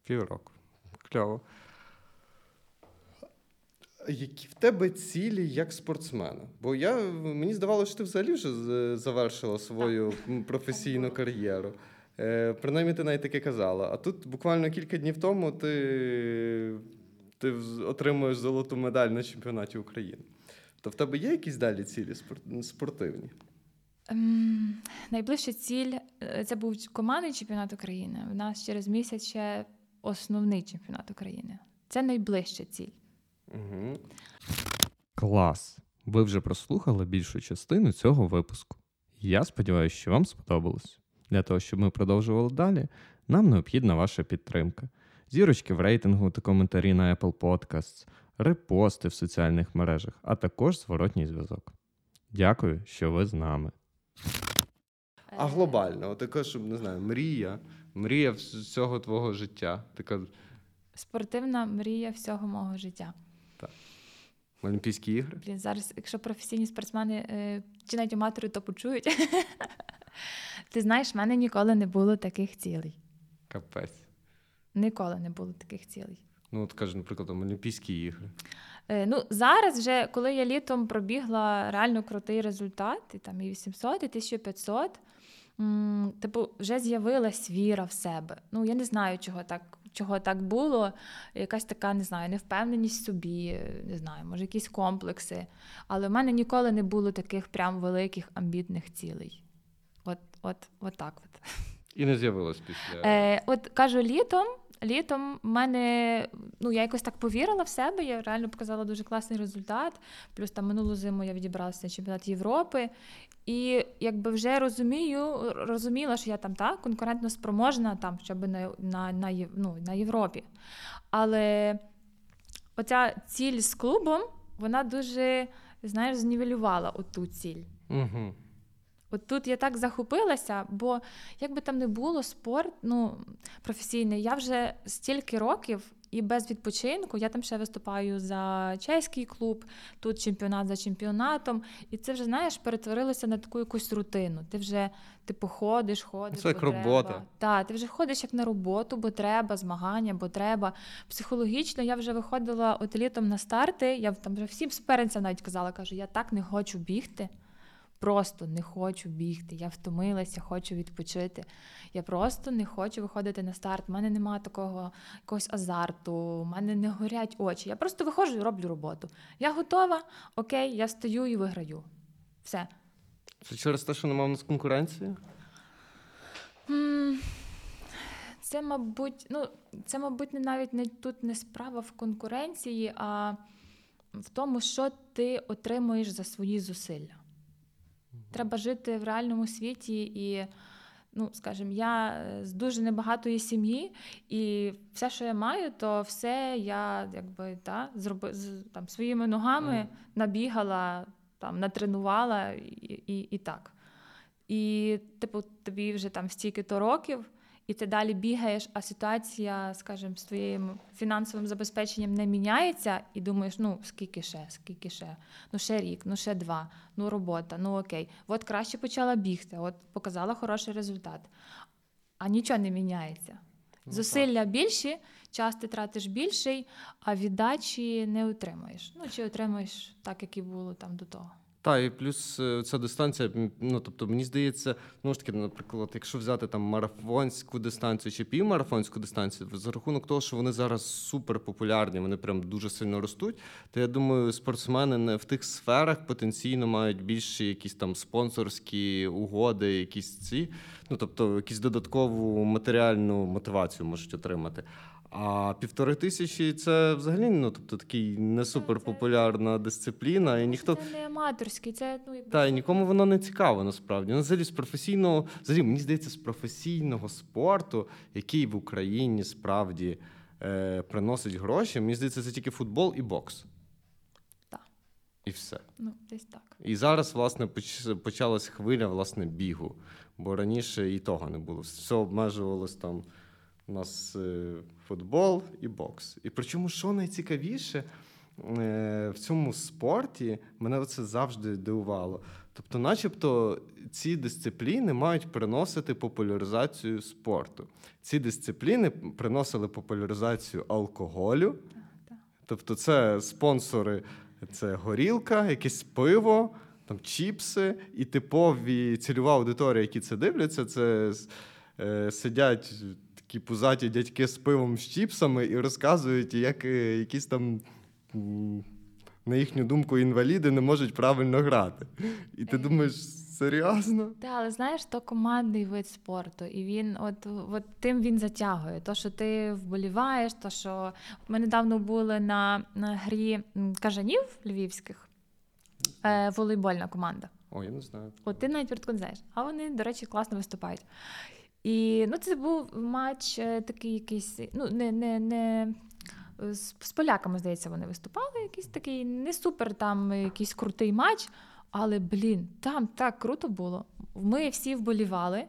Півроку. Кльово. Які в тебе цілі як спортсмена? Бо я мені здавалося, що ти взагалі вже завершила свою професійну кар'єру. Е, Принаймні, ти навіть таке казала. А тут буквально кілька днів тому ти ти отримуєш золоту медаль на чемпіонаті України. То в тебе є якісь далі цілі спортивні? Ем, найближча ціль е, це був командний чемпіонат України. У нас через місяць ще основний чемпіонат України. Це найближча ціль. Угу. Клас! Ви вже прослухали більшу частину цього випуску. Я сподіваюся, що вам сподобалось. Для того, щоб ми продовжували далі, нам необхідна ваша підтримка зірочки в рейтингу та коментарі на Apple Podcasts, репости в соціальних мережах, а також зворотній зв'язок. Дякую, що ви з нами. А глобально, така, щоб не знаю, мрія, мрія всього твого життя. Така... Спортивна мрія всього мого життя. Так. Олімпійські ігри? Блін, зараз, якщо професійні спортсмени е, чи навіть аматори, то почують. Ти знаєш, в мене ніколи не було таких цілей. Капець. Ніколи не було таких цілей. Ну, от кажу, наприклад, там Олімпійські ігри. Е, ну, Зараз, вже, коли я літом пробігла реально крутий результат, і там і 800, і 1500, м- типу, вже з'явилась віра в себе. Ну, я не знаю, чого так чого так було. Якась така, не знаю, невпевненість в собі, не знаю, може, якісь комплекси. Але в мене ніколи не було таких прям великих амбітних цілей. От, от, от так от. І не з'явилось після. Е, От кажу, літом літом в мене ну я якось так повірила в себе. Я реально показала дуже класний результат. Плюс там минулу зиму я відібралася на чемпіонат Європи. І якби вже розумію, розуміла, що я там так конкурентно спроможна, там щоб на на, на, ну, на Європі. Але оця ціль з клубом, вона дуже, знаєш, знівелювала оту ціль. Угу. От тут я так захопилася, бо як би там не було, спорт ну, професійний, я вже стільки років і без відпочинку я там ще виступаю за чеський клуб, тут чемпіонат за чемпіонатом. І це вже, знаєш, перетворилося на таку якусь рутину. Ти вже типу ходиш, ходиш. Це як робота. Так, ти вже ходиш як на роботу, бо треба, змагання, бо треба. Психологічно я вже виходила от літом на старти. Я там вже всім суперницям навіть казала, кажу, я так не хочу бігти просто не хочу бігти. Я втомилася, хочу відпочити. Я просто не хочу виходити на старт. У мене немає такого якогось азарту, у мене не горять очі. Я просто виходжу і роблю роботу. Я готова, окей, я стою і виграю. Все. Це через те, що немає у нас конкуренції? Це, мабуть, ну, це, мабуть, не навіть не тут не справа в конкуренції, а в тому, що ти отримуєш за свої зусилля. Треба жити в реальному світі і. Ну, скажімо, я е, з дуже небагатої сім'ї, і все, що я маю, то все я якби та, зроби, з, там, своїми ногами mm. набігала, там, натренувала і, і, і так. І, типу, тобі вже там стільки-то років, і ти далі бігаєш, а ситуація, скажімо, з твоїм фінансовим забезпеченням не міняється, і думаєш, ну скільки ще, скільки ще, ну ще рік, ну ще два, ну робота, ну окей. От краще почала бігти, от показала хороший результат. А нічого не міняється. Ну, Зусилля більші, час ти тратиш більший, а віддачі не отримаєш. Ну чи отримаєш так, як і було там до того. Так, і плюс е, ця дистанція, ну тобто, мені здається, ну ж таки, наприклад, якщо взяти там марафонську дистанцію чи півмарафонську дистанцію, за рахунок того, що вони зараз супер популярні, вони прям дуже сильно ростуть, то я думаю, спортсмени не в тих сферах потенційно мають більші якісь там спонсорські угоди, якісь ці, ну тобто, якісь додаткову матеріальну мотивацію можуть отримати. А півтори тисячі це взагалі ну, тобто, такий не суперпопулярна дисципліна, і ніхто. Це не аматорський, це ну якби Та і нікому воно не цікаво насправді. Ну, взагалі з професійного, взагалі, мені здається, з професійного спорту, який в Україні справді е, приносить гроші, мені здається, це тільки футбол і бокс. І все. ну десь так. І зараз, власне, почалась хвиля власне, бігу. Бо раніше і того не було. Все обмежувалось там. У нас е, футбол і бокс. І причому, що найцікавіше е, в цьому спорті, мене це завжди дивувало. Тобто, начебто, ці дисципліни мають приносити популяризацію спорту. Ці дисципліни приносили популяризацію алкоголю. Тобто, це спонсори, це горілка, якесь пиво, там чіпси, і типові цільова аудиторія, які це дивляться, це е, сидять такі пузаті дядьки з пивом з чіпсами і розказують, як е, якісь там. На їхню думку, інваліди не можуть правильно грати. І ти думаєш, серйозно? Та, але знаєш, то командний вид спорту, і він от, от тим він затягує. То, що ти вболіваєш, то що ми недавно були на, на грі кажанів львівських, е, волейбольна команда. О, я не знаю. От ти навіть не знаєш. А вони, до речі, класно виступають. І ну, це був матч е, такий якийсь, ну, не, не, не з, з поляками, здається, вони виступали. Якийсь такий не супер там е, якийсь крутий матч. Але блін, там так круто було. Ми всі вболівали.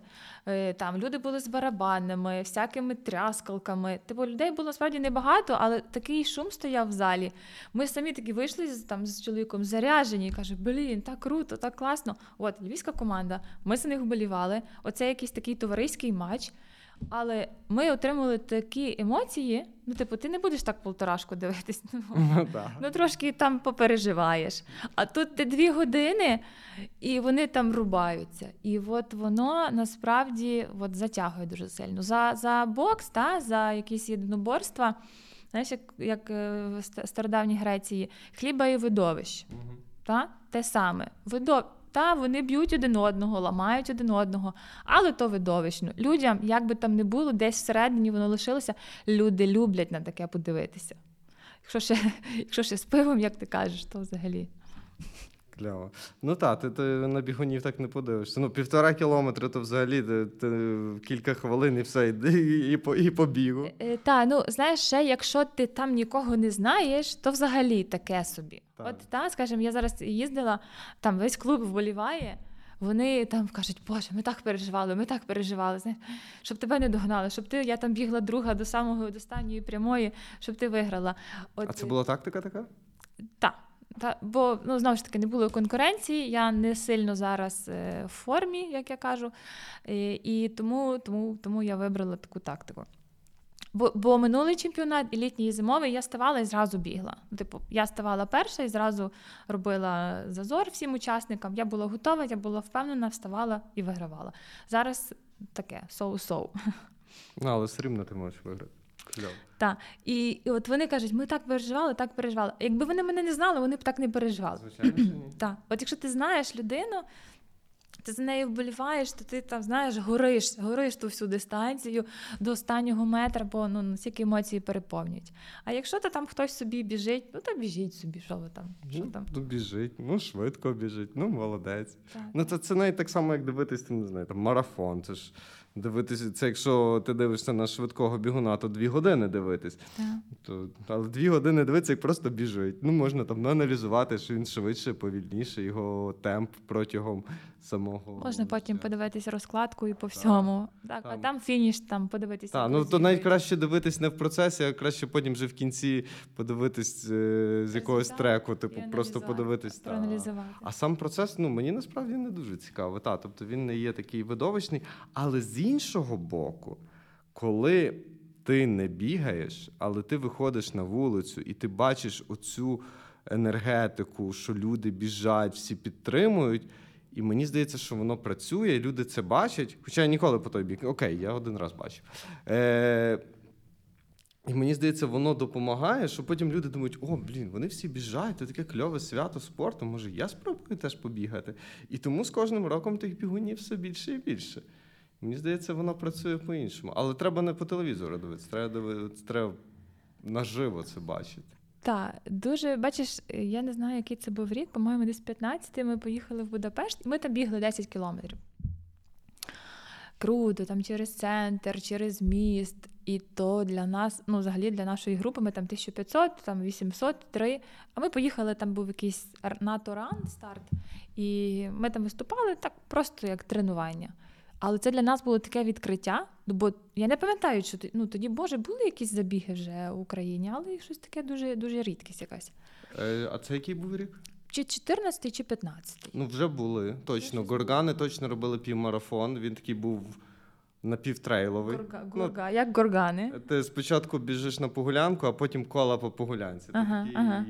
е, Там люди були з барабанами, всякими тряскалками. Типу людей було справді небагато, але такий шум стояв в залі. Ми самі такі вийшли там з чоловіком заряжені і каже: Блін, так круто, так класно. От львівська команда. Ми за них вболівали. Оце якийсь такий товариський матч. Але ми отримали такі емоції. Ну, типу, ти не будеш так полторашку дивитись. Ну, Ну. Ну, трошки там попереживаєш. А тут ти дві години, і вони там рубаються. І от воно насправді от, затягує дуже сильно. За, за бокс, та, за якісь єдиноборства, знаєш, як, як е, в ста- стародавній Греції, хліба і видовищ. Мгм. Та? Те саме. Видо... Та, вони б'ють один одного, ламають один одного, але то видовищно. Людям, як би там не було, десь всередині воно лишилося, люди люблять на таке подивитися. Якщо ще, якщо ще з пивом, як ти кажеш, то взагалі. Кльово. Ну так, ти, ти на бігунів так не подивишся. Ну, півтора кілометри, то взагалі ти, ти кілька хвилин і все, і, і, по, і по бігу. Е, та, ну знаєш, ще якщо ти там нікого не знаєш, то взагалі таке собі. Так. От та, скажімо, я зараз їздила, там весь клуб вболіває. Вони там кажуть, Боже, ми так переживали, ми так переживали. Знаєш, щоб тебе не догнали, щоб ти я там бігла друга до самого до останньої прямої, щоб ти виграла. От, А це була тактика така? Так. Та, бо ну знову ж таки не було конкуренції. Я не сильно зараз е, в формі, як я кажу, і, і тому, тому, тому я вибрала таку тактику. Бо, бо минулий чемпіонат, і літній і зимовий, я ставала і зразу бігла. Типу, я ставала перша і зразу робила зазор всім учасникам. Я була готова, я була впевнена, вставала і вигравала. Зараз таке соу-соу. Ну, але все рівно ти можеш виграти. Кльово. Та. І, і от вони кажуть, ми так переживали, так переживали. Якби вони мене не знали, вони б так не переживали. Звичайно, що ні. Так, от якщо ти знаєш людину, ти за нею вболіваєш, то ти там знаєш, гориш, гориш ту всю дистанцію до останнього метра, бо ну настільки емоції переповнюють. А якщо то там хтось собі біжить, ну то біжіть собі, що ви там? Що Ну, там? ну, біжить, ну швидко біжить, ну молодець. Так. Ну це, це навіть так само, як дивитись, там, не знаю, там марафон. Це ж дивитися, це якщо ти дивишся на швидкого бігуна, то дві години дивитись. Так. То, але дві години дивитися, як просто біжить. Ну, можна там аналізувати, що він швидше, повільніше, його темп протягом самого. Можна потім цього. подивитися розкладку і по всьому. Так, а Там. фініш, там подивитися. Так, ну то навіть краще дивитись не в процесі, а краще потім вже в кінці подивитись е, з якогось треку, типу, просто подивитись. та. проаналізувати. А сам процес, ну мені насправді не дуже цікаво. Та, тобто він не є такий видовищний. Але з іншого боку, коли ти не бігаєш, але ти виходиш на вулицю і ти бачиш оцю енергетику, що люди біжать, всі підтримують. І мені здається, що воно працює, люди це бачать. Хоча я ніколи по той бік. Окей, я один раз бачив. Е- і мені здається, воно допомагає, що потім люди думають, о, блін, вони всі біжать, це таке кльове свято спорту, може я спробую теж побігати. І тому з кожним роком тих бігунів все більше і більше. Мені здається, воно працює по-іншому. Але треба не по телевізору дивитися, треба дивитися, треба наживо це бачити. Так, дуже бачиш, я не знаю, який це був рік. По-моєму, десь 15 ми поїхали в Будапешт, і ми там бігли 10 кілометрів. Круто, там через центр, через міст. І то для нас, ну, взагалі для нашої групи, ми там 1500, там 800, 3. А ми поїхали, там був якийсь НАТО ран старт, і ми там виступали так просто як тренування. Але це для нас було таке відкриття. Ну, бо я не пам'ятаю, що ну, тоді, Боже, були якісь забіги вже в Україні, але щось таке дуже, дуже рідкість якась. Е, а це який був рік? Чи 14 чи 15 Ну, вже були, точно. Горгани точно робили півмарафон. Він такий був напівтрейловий. Горга, Ну, як горгани. Ти спочатку біжиш на погулянку, а потім кола по погулянці. Ага, такий- ага.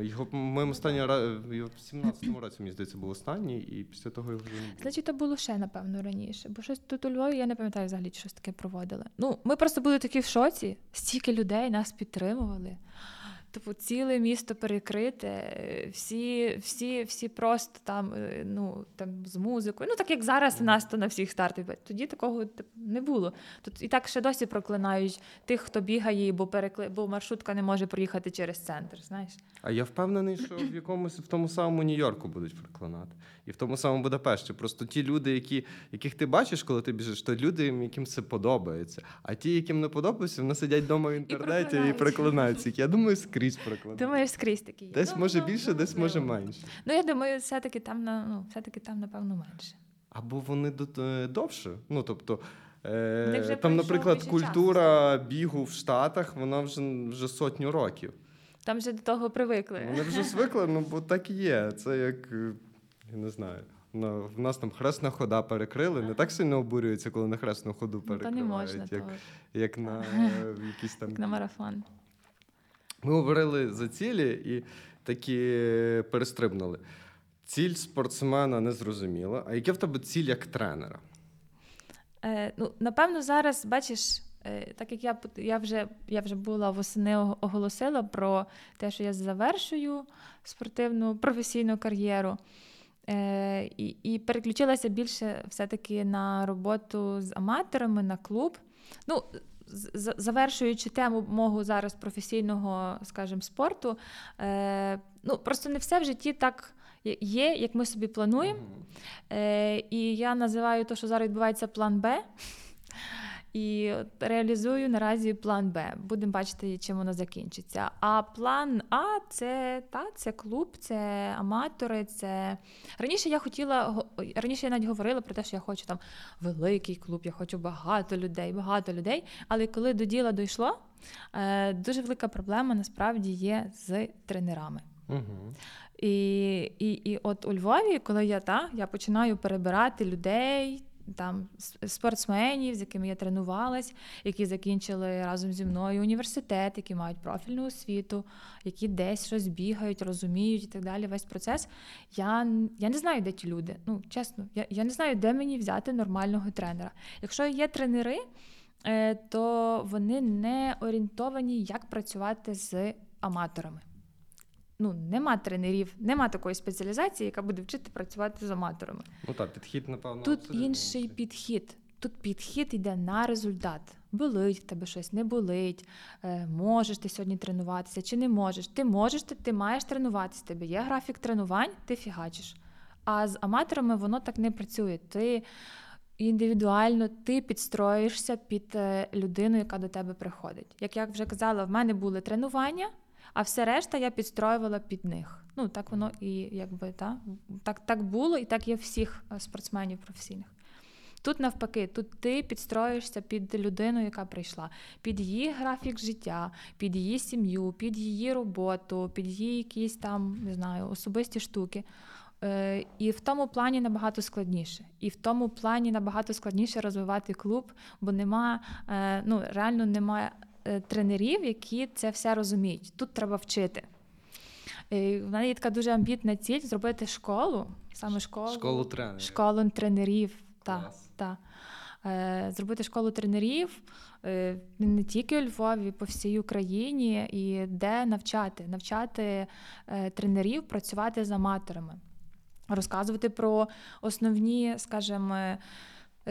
Його ми останній раз в 17-му році, мені здається, був останній, і після того його вже не було. Значить, то було ще, напевно, раніше. Бо щось тут у Львові, я не пам'ятаю взагалі, що щось таке проводили. Ну, ми просто були такі в шоці, стільки людей нас підтримували. Типу, ціле місто перекрите, е, всі, всі, всі просто там, е, ну, там з музикою. Ну, так як зараз у нас то на всіх стартах. Тоді такого типу, не було. Тут і так ще досі проклинають тих, хто бігає, бо перекли... бо маршрутка не може проїхати через центр. Знаєш? А я впевнений, що в якомусь в тому самому Нью-Йорку будуть проклинати. І в тому самому Будапешті. Просто ті люди, які, яких ти бачиш, коли ти біжиш, то люди, яким це подобається. А ті, яким не подобається, вони сидять вдома в інтернеті і проклинають. проклинають. Я думаю, скрізь проклинають. Думаєш, скрізь такі. є. Десь Ну, може ну, більше, ну, десь може менше. Ну, я думаю, все-таки там, на- ну, все-таки там, напевно, менше. Або вони е, довше. Ну тобто. Е, там, наприклад, культура бігу в Штатах, вона вже, вже сотню років. Там вже до того привикли. Вони вже звикли, ну бо так і є. Це як, е, я не знаю. На, в нас там хресна хода перекрили, не так сильно обурюються, коли на хресну ходу Ну, то перекривають, не можна, як, то, як на якісь там. як на марафон. Ми говорили за цілі і такі перестрибнули. Ціль спортсмена не зрозуміла. А яке в тебе ціль як тренера? Е, ну, напевно, зараз бачиш, е, так як я, я, вже, я вже була восени оголосила про те, що я завершую спортивну професійну кар'єру. Е, і, і переключилася більше все-таки на роботу з аматорами, на клуб. Ну, завершуючи тему мого зараз професійного, скажімо, спорту, е, ну, просто не все в житті так є, як ми собі плануємо. Е, і я називаю те, що зараз відбувається план Б. І реалізую наразі план Б. Будемо бачити, чим воно закінчиться. А план А це та це клуб, це аматори. Це раніше я хотіла раніше я навіть говорила про те, що я хочу там великий клуб, я хочу багато людей, багато людей. Але коли до діла дійшло, е, дуже велика проблема насправді є з тренерами. Угу. І, і, і от у Львові, коли я та, я починаю перебирати людей, там спортсменів, з якими я тренувалась, які закінчили разом зі мною університет, які мають профільну освіту, які десь щось бігають, розуміють і так далі. Весь процес. Я, я не знаю, де ті люди. Ну, чесно, я, я не знаю, де мені взяти нормального тренера. Якщо є тренери, е, то вони не орієнтовані, як працювати з аматорами. Ну, нема тренерів, нема такої спеціалізації, яка буде вчити працювати з аматорами. Ну так, підхід, напевно. Тут абсолютно інший підхід. Тут підхід йде на результат. Болить в тебе щось, не болить. Е, можеш ти сьогодні тренуватися чи не можеш. Ти можеш, ти, ти маєш тренуватися. Тебе є графік тренувань, ти фігачиш. А з аматорами воно так не працює. Ти індивідуально ти підстроїшся під е, людину, яка до тебе приходить. Як я вже казала, в мене були тренування, а все решта я підстроювала під них. Ну так воно і якби та так, так було, і так є всіх е, спортсменів професійних. Тут навпаки, тут ти підстроїшся під людину, яка прийшла, під її графік життя, під її сім'ю, під її роботу, під її якісь там не знаю, особисті штуки. Е, І в тому плані набагато складніше. І в тому плані набагато складніше розвивати клуб, бо нема, е, ну реально немає тренерів, які це все розуміють. Тут треба вчити. Е, В мене є така дуже амбітна ціль зробити школу, саме школу, Школу тренерів. школу тренерів. Та, та. Е, Зробити школу тренерів е, не тільки у Львові, по всій Україні, і де навчати, навчати е, тренерів працювати з аматорами, розказувати про основні, скажімо, е,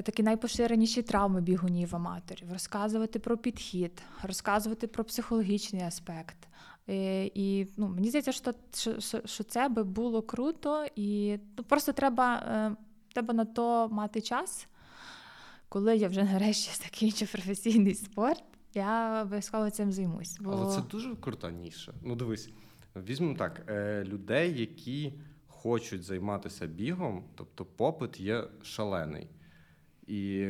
такі найпоширеніші травми бігунів аматорів, розказувати про підхід, розказувати про психологічний аспект. Е, І ну, мені здається, що, що, що- що це би було круто, і ну, просто треба, е, треба на то мати час. Коли я вже нарешті закінчу професійний спорт, я обов'язково цим займусь. Бо... Але це дуже крута ніша. Ну, дивись, візьмемо так: е, людей, які хочуть займатися бігом, тобто попит є шалений. І,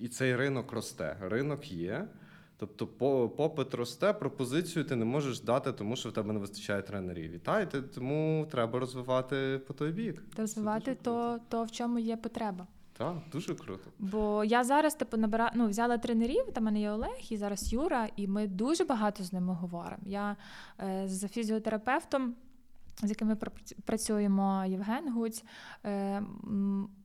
і цей ринок росте. Ринок є. Тобто по- попит росте, пропозицію ти не можеш дати, тому що в тебе не вистачає тренерів. Вітайте, тому треба розвивати по той бік. Та розвивати то, то, в чому є потреба. Так, дуже круто. Бо я зараз типу набира... ну, взяла тренерів, там мене є Олег і зараз Юра, і ми дуже багато з ними говоримо. Я е, з фізіотерапевтом, з яким ми працюємо, Євген Гуць. Е,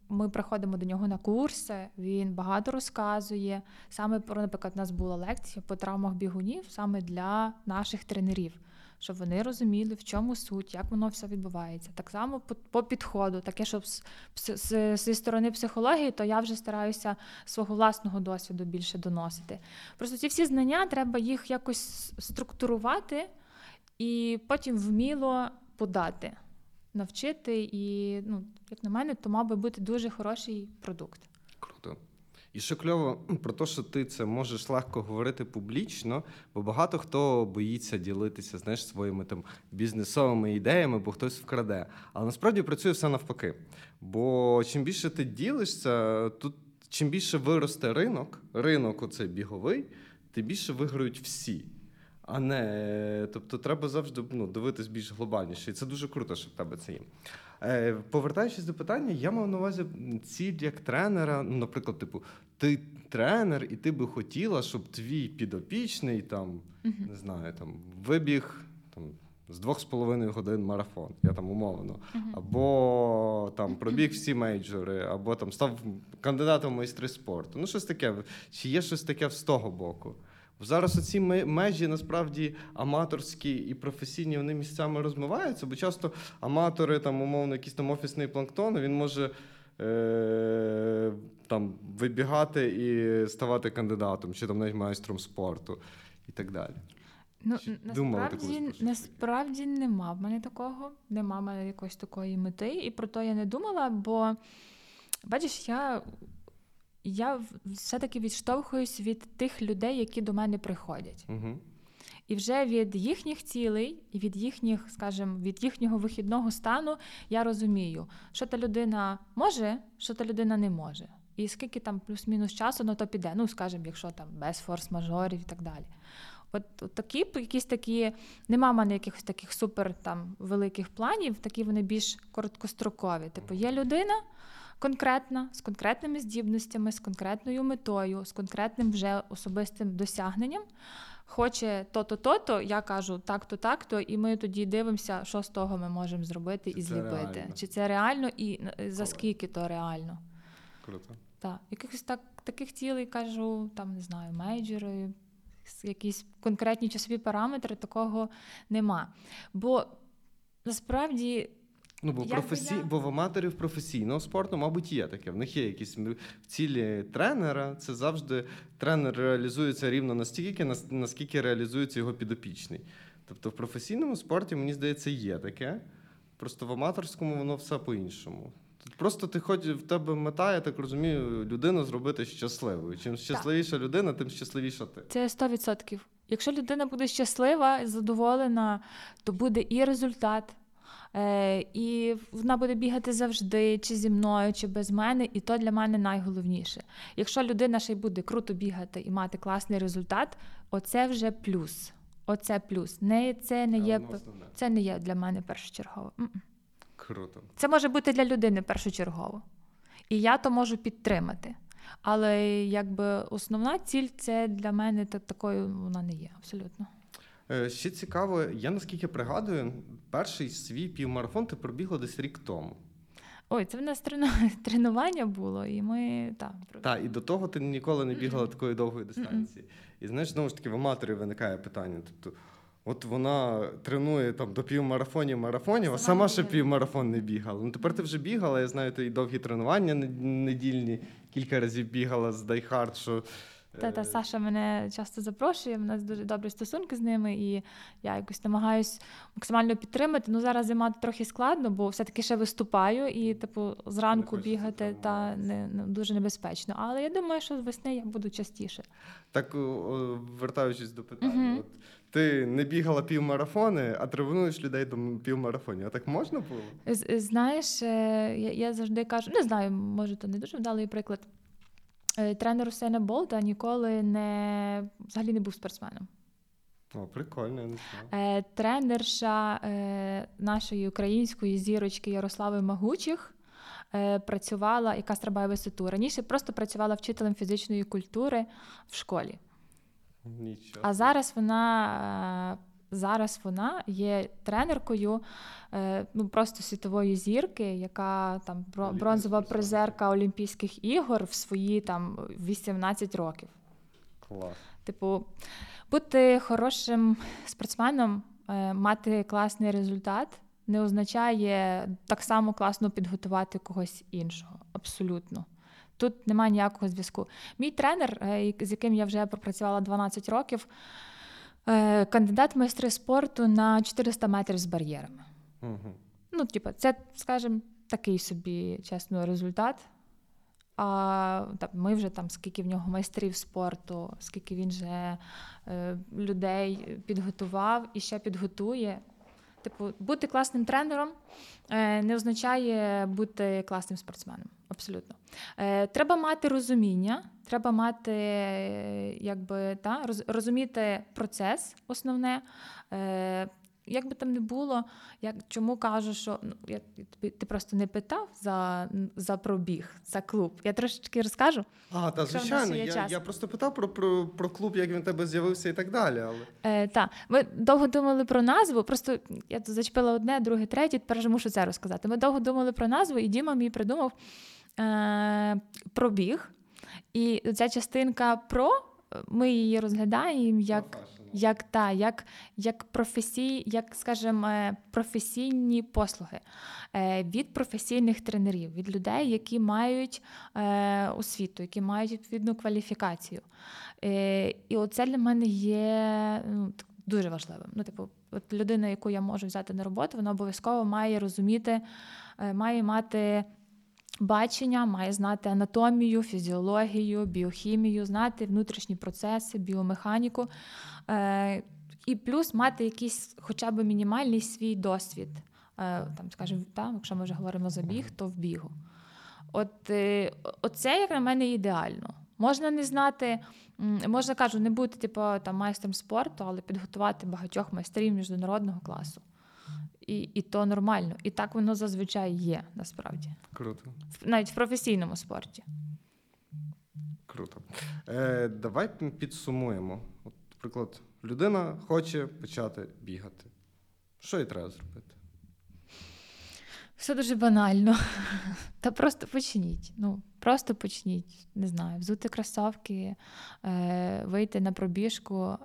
ми приходимо до нього на курси, він багато розказує. Саме про, наприклад, у нас була лекція по травмах бігунів саме для наших тренерів, щоб вони розуміли, в чому суть, як воно все відбувається. Так само по, підходу, таке, щоб з, з, з, зі сторони психології, то я вже стараюся свого власного досвіду більше доносити. Просто ці всі знання треба їх якось структурувати і потім вміло подати, навчити. І, ну, як на мене, то мав би бути дуже хороший продукт. Круто. І ще кльово про те, що ти це можеш легко говорити публічно, бо багато хто боїться ділитися знаєш, своїми там бізнесовими ідеями, бо хтось вкраде. Але насправді працює все навпаки. Бо чим більше ти ділишся, тут чим більше виросте ринок, ринок оцей біговий, тим більше виграють всі. А не, тобто треба завжди ну, дивитись більш глобальніше. І це дуже круто, що в тебе це є. Е, повертаючись до питання, я мав на увазі ціль як тренера. Ну, наприклад, типу, ти тренер, і ти би хотіла, щоб твій підопічний там, не знаю, там вибіг там, з двох з половиною годин марафон, я там умовно, або там пробіг всі мейджори, або там став кандидатом в майстри спорту. Ну, щось таке. Чи є щось таке з того боку? Зараз оці межі насправді аматорські і професійні вони місцями розмиваються, бо часто аматори, там, умовно, якийсь там офісний планктон, він може е- там, вибігати і ставати кандидатом, чи там навіть майстром спорту і так далі. Ну, Чи насправді, насправді нема в мене такого, нема в мене якоїсь такої мети, і про то я не думала, бо бачиш, я, я все-таки відштовхуюсь від тих людей, які до мене приходять. Угу. І вже від їхніх цілей і від їхніх, скажімо, від їхнього вихідного стану я розумію, що та людина може, що та людина не може. І скільки там плюс-мінус часу на то піде. Ну, скажімо, якщо там без форс-мажорів і так далі. От, от такі якісь такі, нема в мене якихось таких супер там великих планів, такі вони більш короткострокові. Типу, є людина конкретна, з конкретними здібностями, з конкретною метою, з конкретним вже особистим досягненням. Хоче то-то, то-то, я кажу так-то, так-то, і ми тоді дивимося, що з того ми можемо зробити і зліпити. реально? Чи це реально і е, за скільки то реально. Круто. Так, якихось так, таких цілей кажу, там не знаю, мейджори, якісь конкретні часові параметри, такого нема. Бо насправді. Ну, бо професі... я- бо в аматорів професійного спорту, мабуть, є таке. В них є якісь цілі тренера. Це завжди тренер реалізується рівно настільки, наскільки реалізується його підопічний. Тобто в професійному спорті, мені здається, є таке. Просто в аматорському воно все по-іншому. Тут просто ти хоч в тебе мета, я так розумію, людину зробити щасливою. Чим щасливіша людина, тим щасливіша ти. Це 100%. Якщо людина буде щаслива, задоволена, то буде і результат. Е, і вона буде бігати завжди, чи зі мною, чи без мене, і то для мене найголовніше. Якщо людина ще й буде круто бігати і мати класний результат, оце вже плюс. Оце плюс. Не, це, не є, це не є для мене першочергово. Круто. Це може бути для людини першочергово. І я то можу підтримати. Але якби основна ціль це для мене та такою вона не є абсолютно. Е, Ще цікаво, я наскільки пригадую, перший свій півмарафон ти пробігла десь рік тому. Ой, це в нас трену- тренування було, і ми так. Так, і до того ти ніколи не бігала такої довгої дистанції. І знаєш, знову ж таки, в аматорів виникає питання. Тобто, от вона тренує там до півмарафонів марафонів, а Сама сама ще півмарафон не бігала. Ну тепер ти вже бігала, я знаю, ти і довгі тренування недільні, кілька разів бігала з Дайхард, що. Та, та е, Саша мене часто запрошує, в нас дуже добрі стосунки з ними, і я якось намагаюсь максимально підтримати. Ну зараз зима трохи складно, бо все-таки ще виступаю, і типу зранку бігати та не, не дуже небезпечно. Але я думаю, що з весни я буду частіше. Так, вертаючись до питання, Мгм. от, ти не бігала півмарафони, а тренуєш людей до півмарафонів. А так можна було? Знаєш, е, я, я завжди кажу, не знаю, може, то не дуже вдалий приклад. Е, Тренер Усейна Болта ніколи не взагалі не був спортсменом. О, прикольно, я не знаю. Е, Тренерша е, нашої української зірочки Ярослави Магучих працювала, яка стрибає висоту. Раніше просто працювала вчителем фізичної культури в школі. Нічого. А зараз вона. Зараз вона є тренеркою е, ну, просто світової зірки, яка там бро- бронзова призерка Олімпійських ігор в свої там 18 років. Клас. Типу, бути хорошим спортсменом, е, мати класний результат не означає так само класно підготувати когось іншого. Абсолютно. Тут немає ніякого зв'язку. Мій тренер, е, з яким я вже пропрацювала 12 років, кандидат в майстри спорту на 400 метрів з бар'єрами. Угу. Ну, типу, це, скажімо, такий собі, чесно, результат. А там, ми вже там, скільки в нього майстрів спорту, скільки він вже е, людей підготував і ще підготує. Типу, бути класним тренером е, не означає бути класним спортсменом. Абсолютно. Е, треба мати розуміння, треба мати, якби, та, роз, розуміти процес основне. Е, як би там не було, як, чому кажу, що ну, я, тобі- ти просто не питав за, за пробіг, за клуб. Я трошечки розкажу. А, та звичайно. Я, час. я просто питав про, про, про клуб, як він в тебе з'явився і так далі. Але Е, та, ми довго думали про назву. Просто я тут зачепила одне, друге, третє. Тепер вже мушу це розказати. Ми довго думали про назву, і Діма мій придумав е, пробіг. І ця частинка про ми її розглядаємо як. Як та, як, як професій, як скажімо, е, професійні послуги е, від професійних тренерів, від людей, які мають е, освіту, які мають відповідну кваліфікацію. І оце для мене є ну, дуже важливим. Ну, типу, от людина, яку я можу взяти на роботу, вона обов'язково має розуміти, має мати. Бачення має знати анатомію, фізіологію, біохімію, знати внутрішні процеси, біомеханіку, е, і плюс мати якийсь хоча б мінімальний свій досвід. Е, там, скажімо, там, якщо ми вже говоримо за біг, то в бігу. От е, оце, як на мене, ідеально. Можна не знати, можна кажу, не бути типу, там, майстром спорту, але підготувати багатьох майстрів міжнародного класу. І, і то нормально. І так воно зазвичай є насправді. Круто. Навіть в професійному спорті. Круто. Е, давай підсумуємо. От, наприклад, людина хоче почати бігати. Що їй треба зробити? Все дуже банально. Та просто почніть. Ну, просто почніть. Не знаю, взути кросовки, е, вийти на пробіжку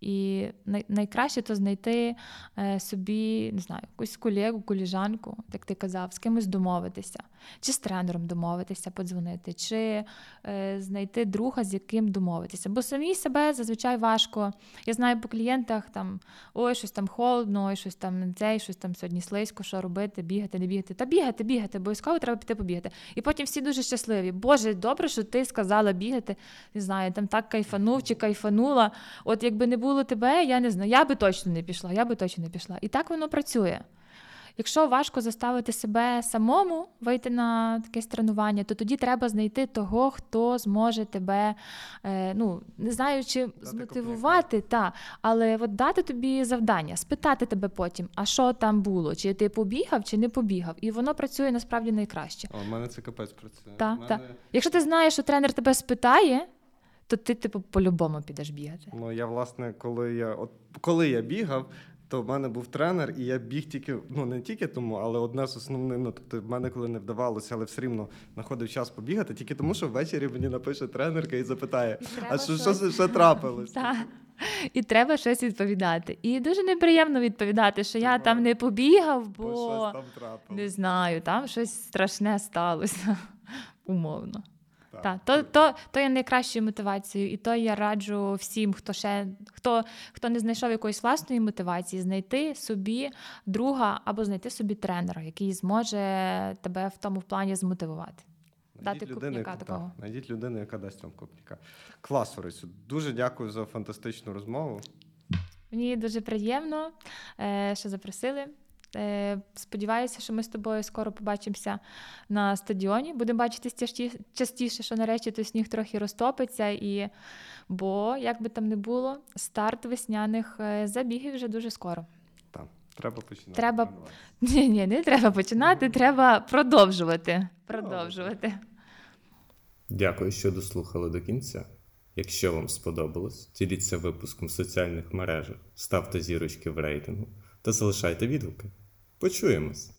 І найкраще то знайти е, собі, не знаю, якусь колегу, коліжанку, як ти казав, з кимось домовитися, чи з тренером домовитися, подзвонити, чи е, знайти друга, з яким домовитися. Бо самі себе зазвичай важко. Я знаю по клієнтах там ой, щось там холодно, ой, щось там цей, щось там сьогодні слизько, що робити, бігати, не бігати. Та бігати, бігати, обов'язково треба піти побігати. І потім всі дуже щасливі. Боже, добре, що ти сказала бігати. Не знаю, там так кайфанув чи кайфанула. От якби не було тебе, я не знаю, я би точно не пішла, я би точно не пішла. І так воно працює. Якщо важко заставити себе самому вийти на якесь тренування, то тоді треба знайти того, хто зможе тебе, е, ну не знаю, чи змотивувати, та, але от дати тобі завдання, спитати тебе потім, а що там було, чи ти побігав, чи не побігав. І воно працює насправді найкраще. О, в мене це капець працює. Та, В та. Якщо ти знаєш, що тренер тебе спитає, то ти, типу, по-любому підеш бігати. Ну, я, власне, коли я, от, коли я бігав, то в мене був тренер, і я біг тільки, ну не тільки тому, але одне з основних, ну тобто в мене коли не вдавалося, але все рівно знаходив час побігати, тільки тому, що ввечері мені напише тренерка і запитає, І а що, що, щось. що, що трапилось? Так. І треба щось відповідати. І дуже неприємно відповідати, що я там не побігав, Бо бо щось там не знаю, там щось страшне сталося. Умовно. Так. То, то, то є найкращою мотивацією, і то я раджу всім, хто ще хто, хто не знайшов якоїсь власної мотивації, знайти собі друга або знайти собі тренера, який зможе тебе в тому плані змотивувати. Дати людину, копняка яка- такого. Так, найдіть людину, яка дасть вам копняка. Клас, Орисю. Дуже дякую за фантастичну розмову. Мені дуже приємно, е, що запросили. Е, Сподіваюся, що ми з тобою скоро побачимося на стадіоні. Будемо бачитись частіше, що нарешті той сніг трохи розтопиться. І... Бо, як би там не було, старт весняних е, забігів вже дуже скоро. Так, треба починати. Треба- Ні, ні, не треба починати, треба продовжувати. Продовжувати. Дякую, що дослухали до кінця. Якщо вам сподобалось, діліться випуском в соціальних мережах, ставте зірочки в рейтингу та залишайте відгуки. Почуємось!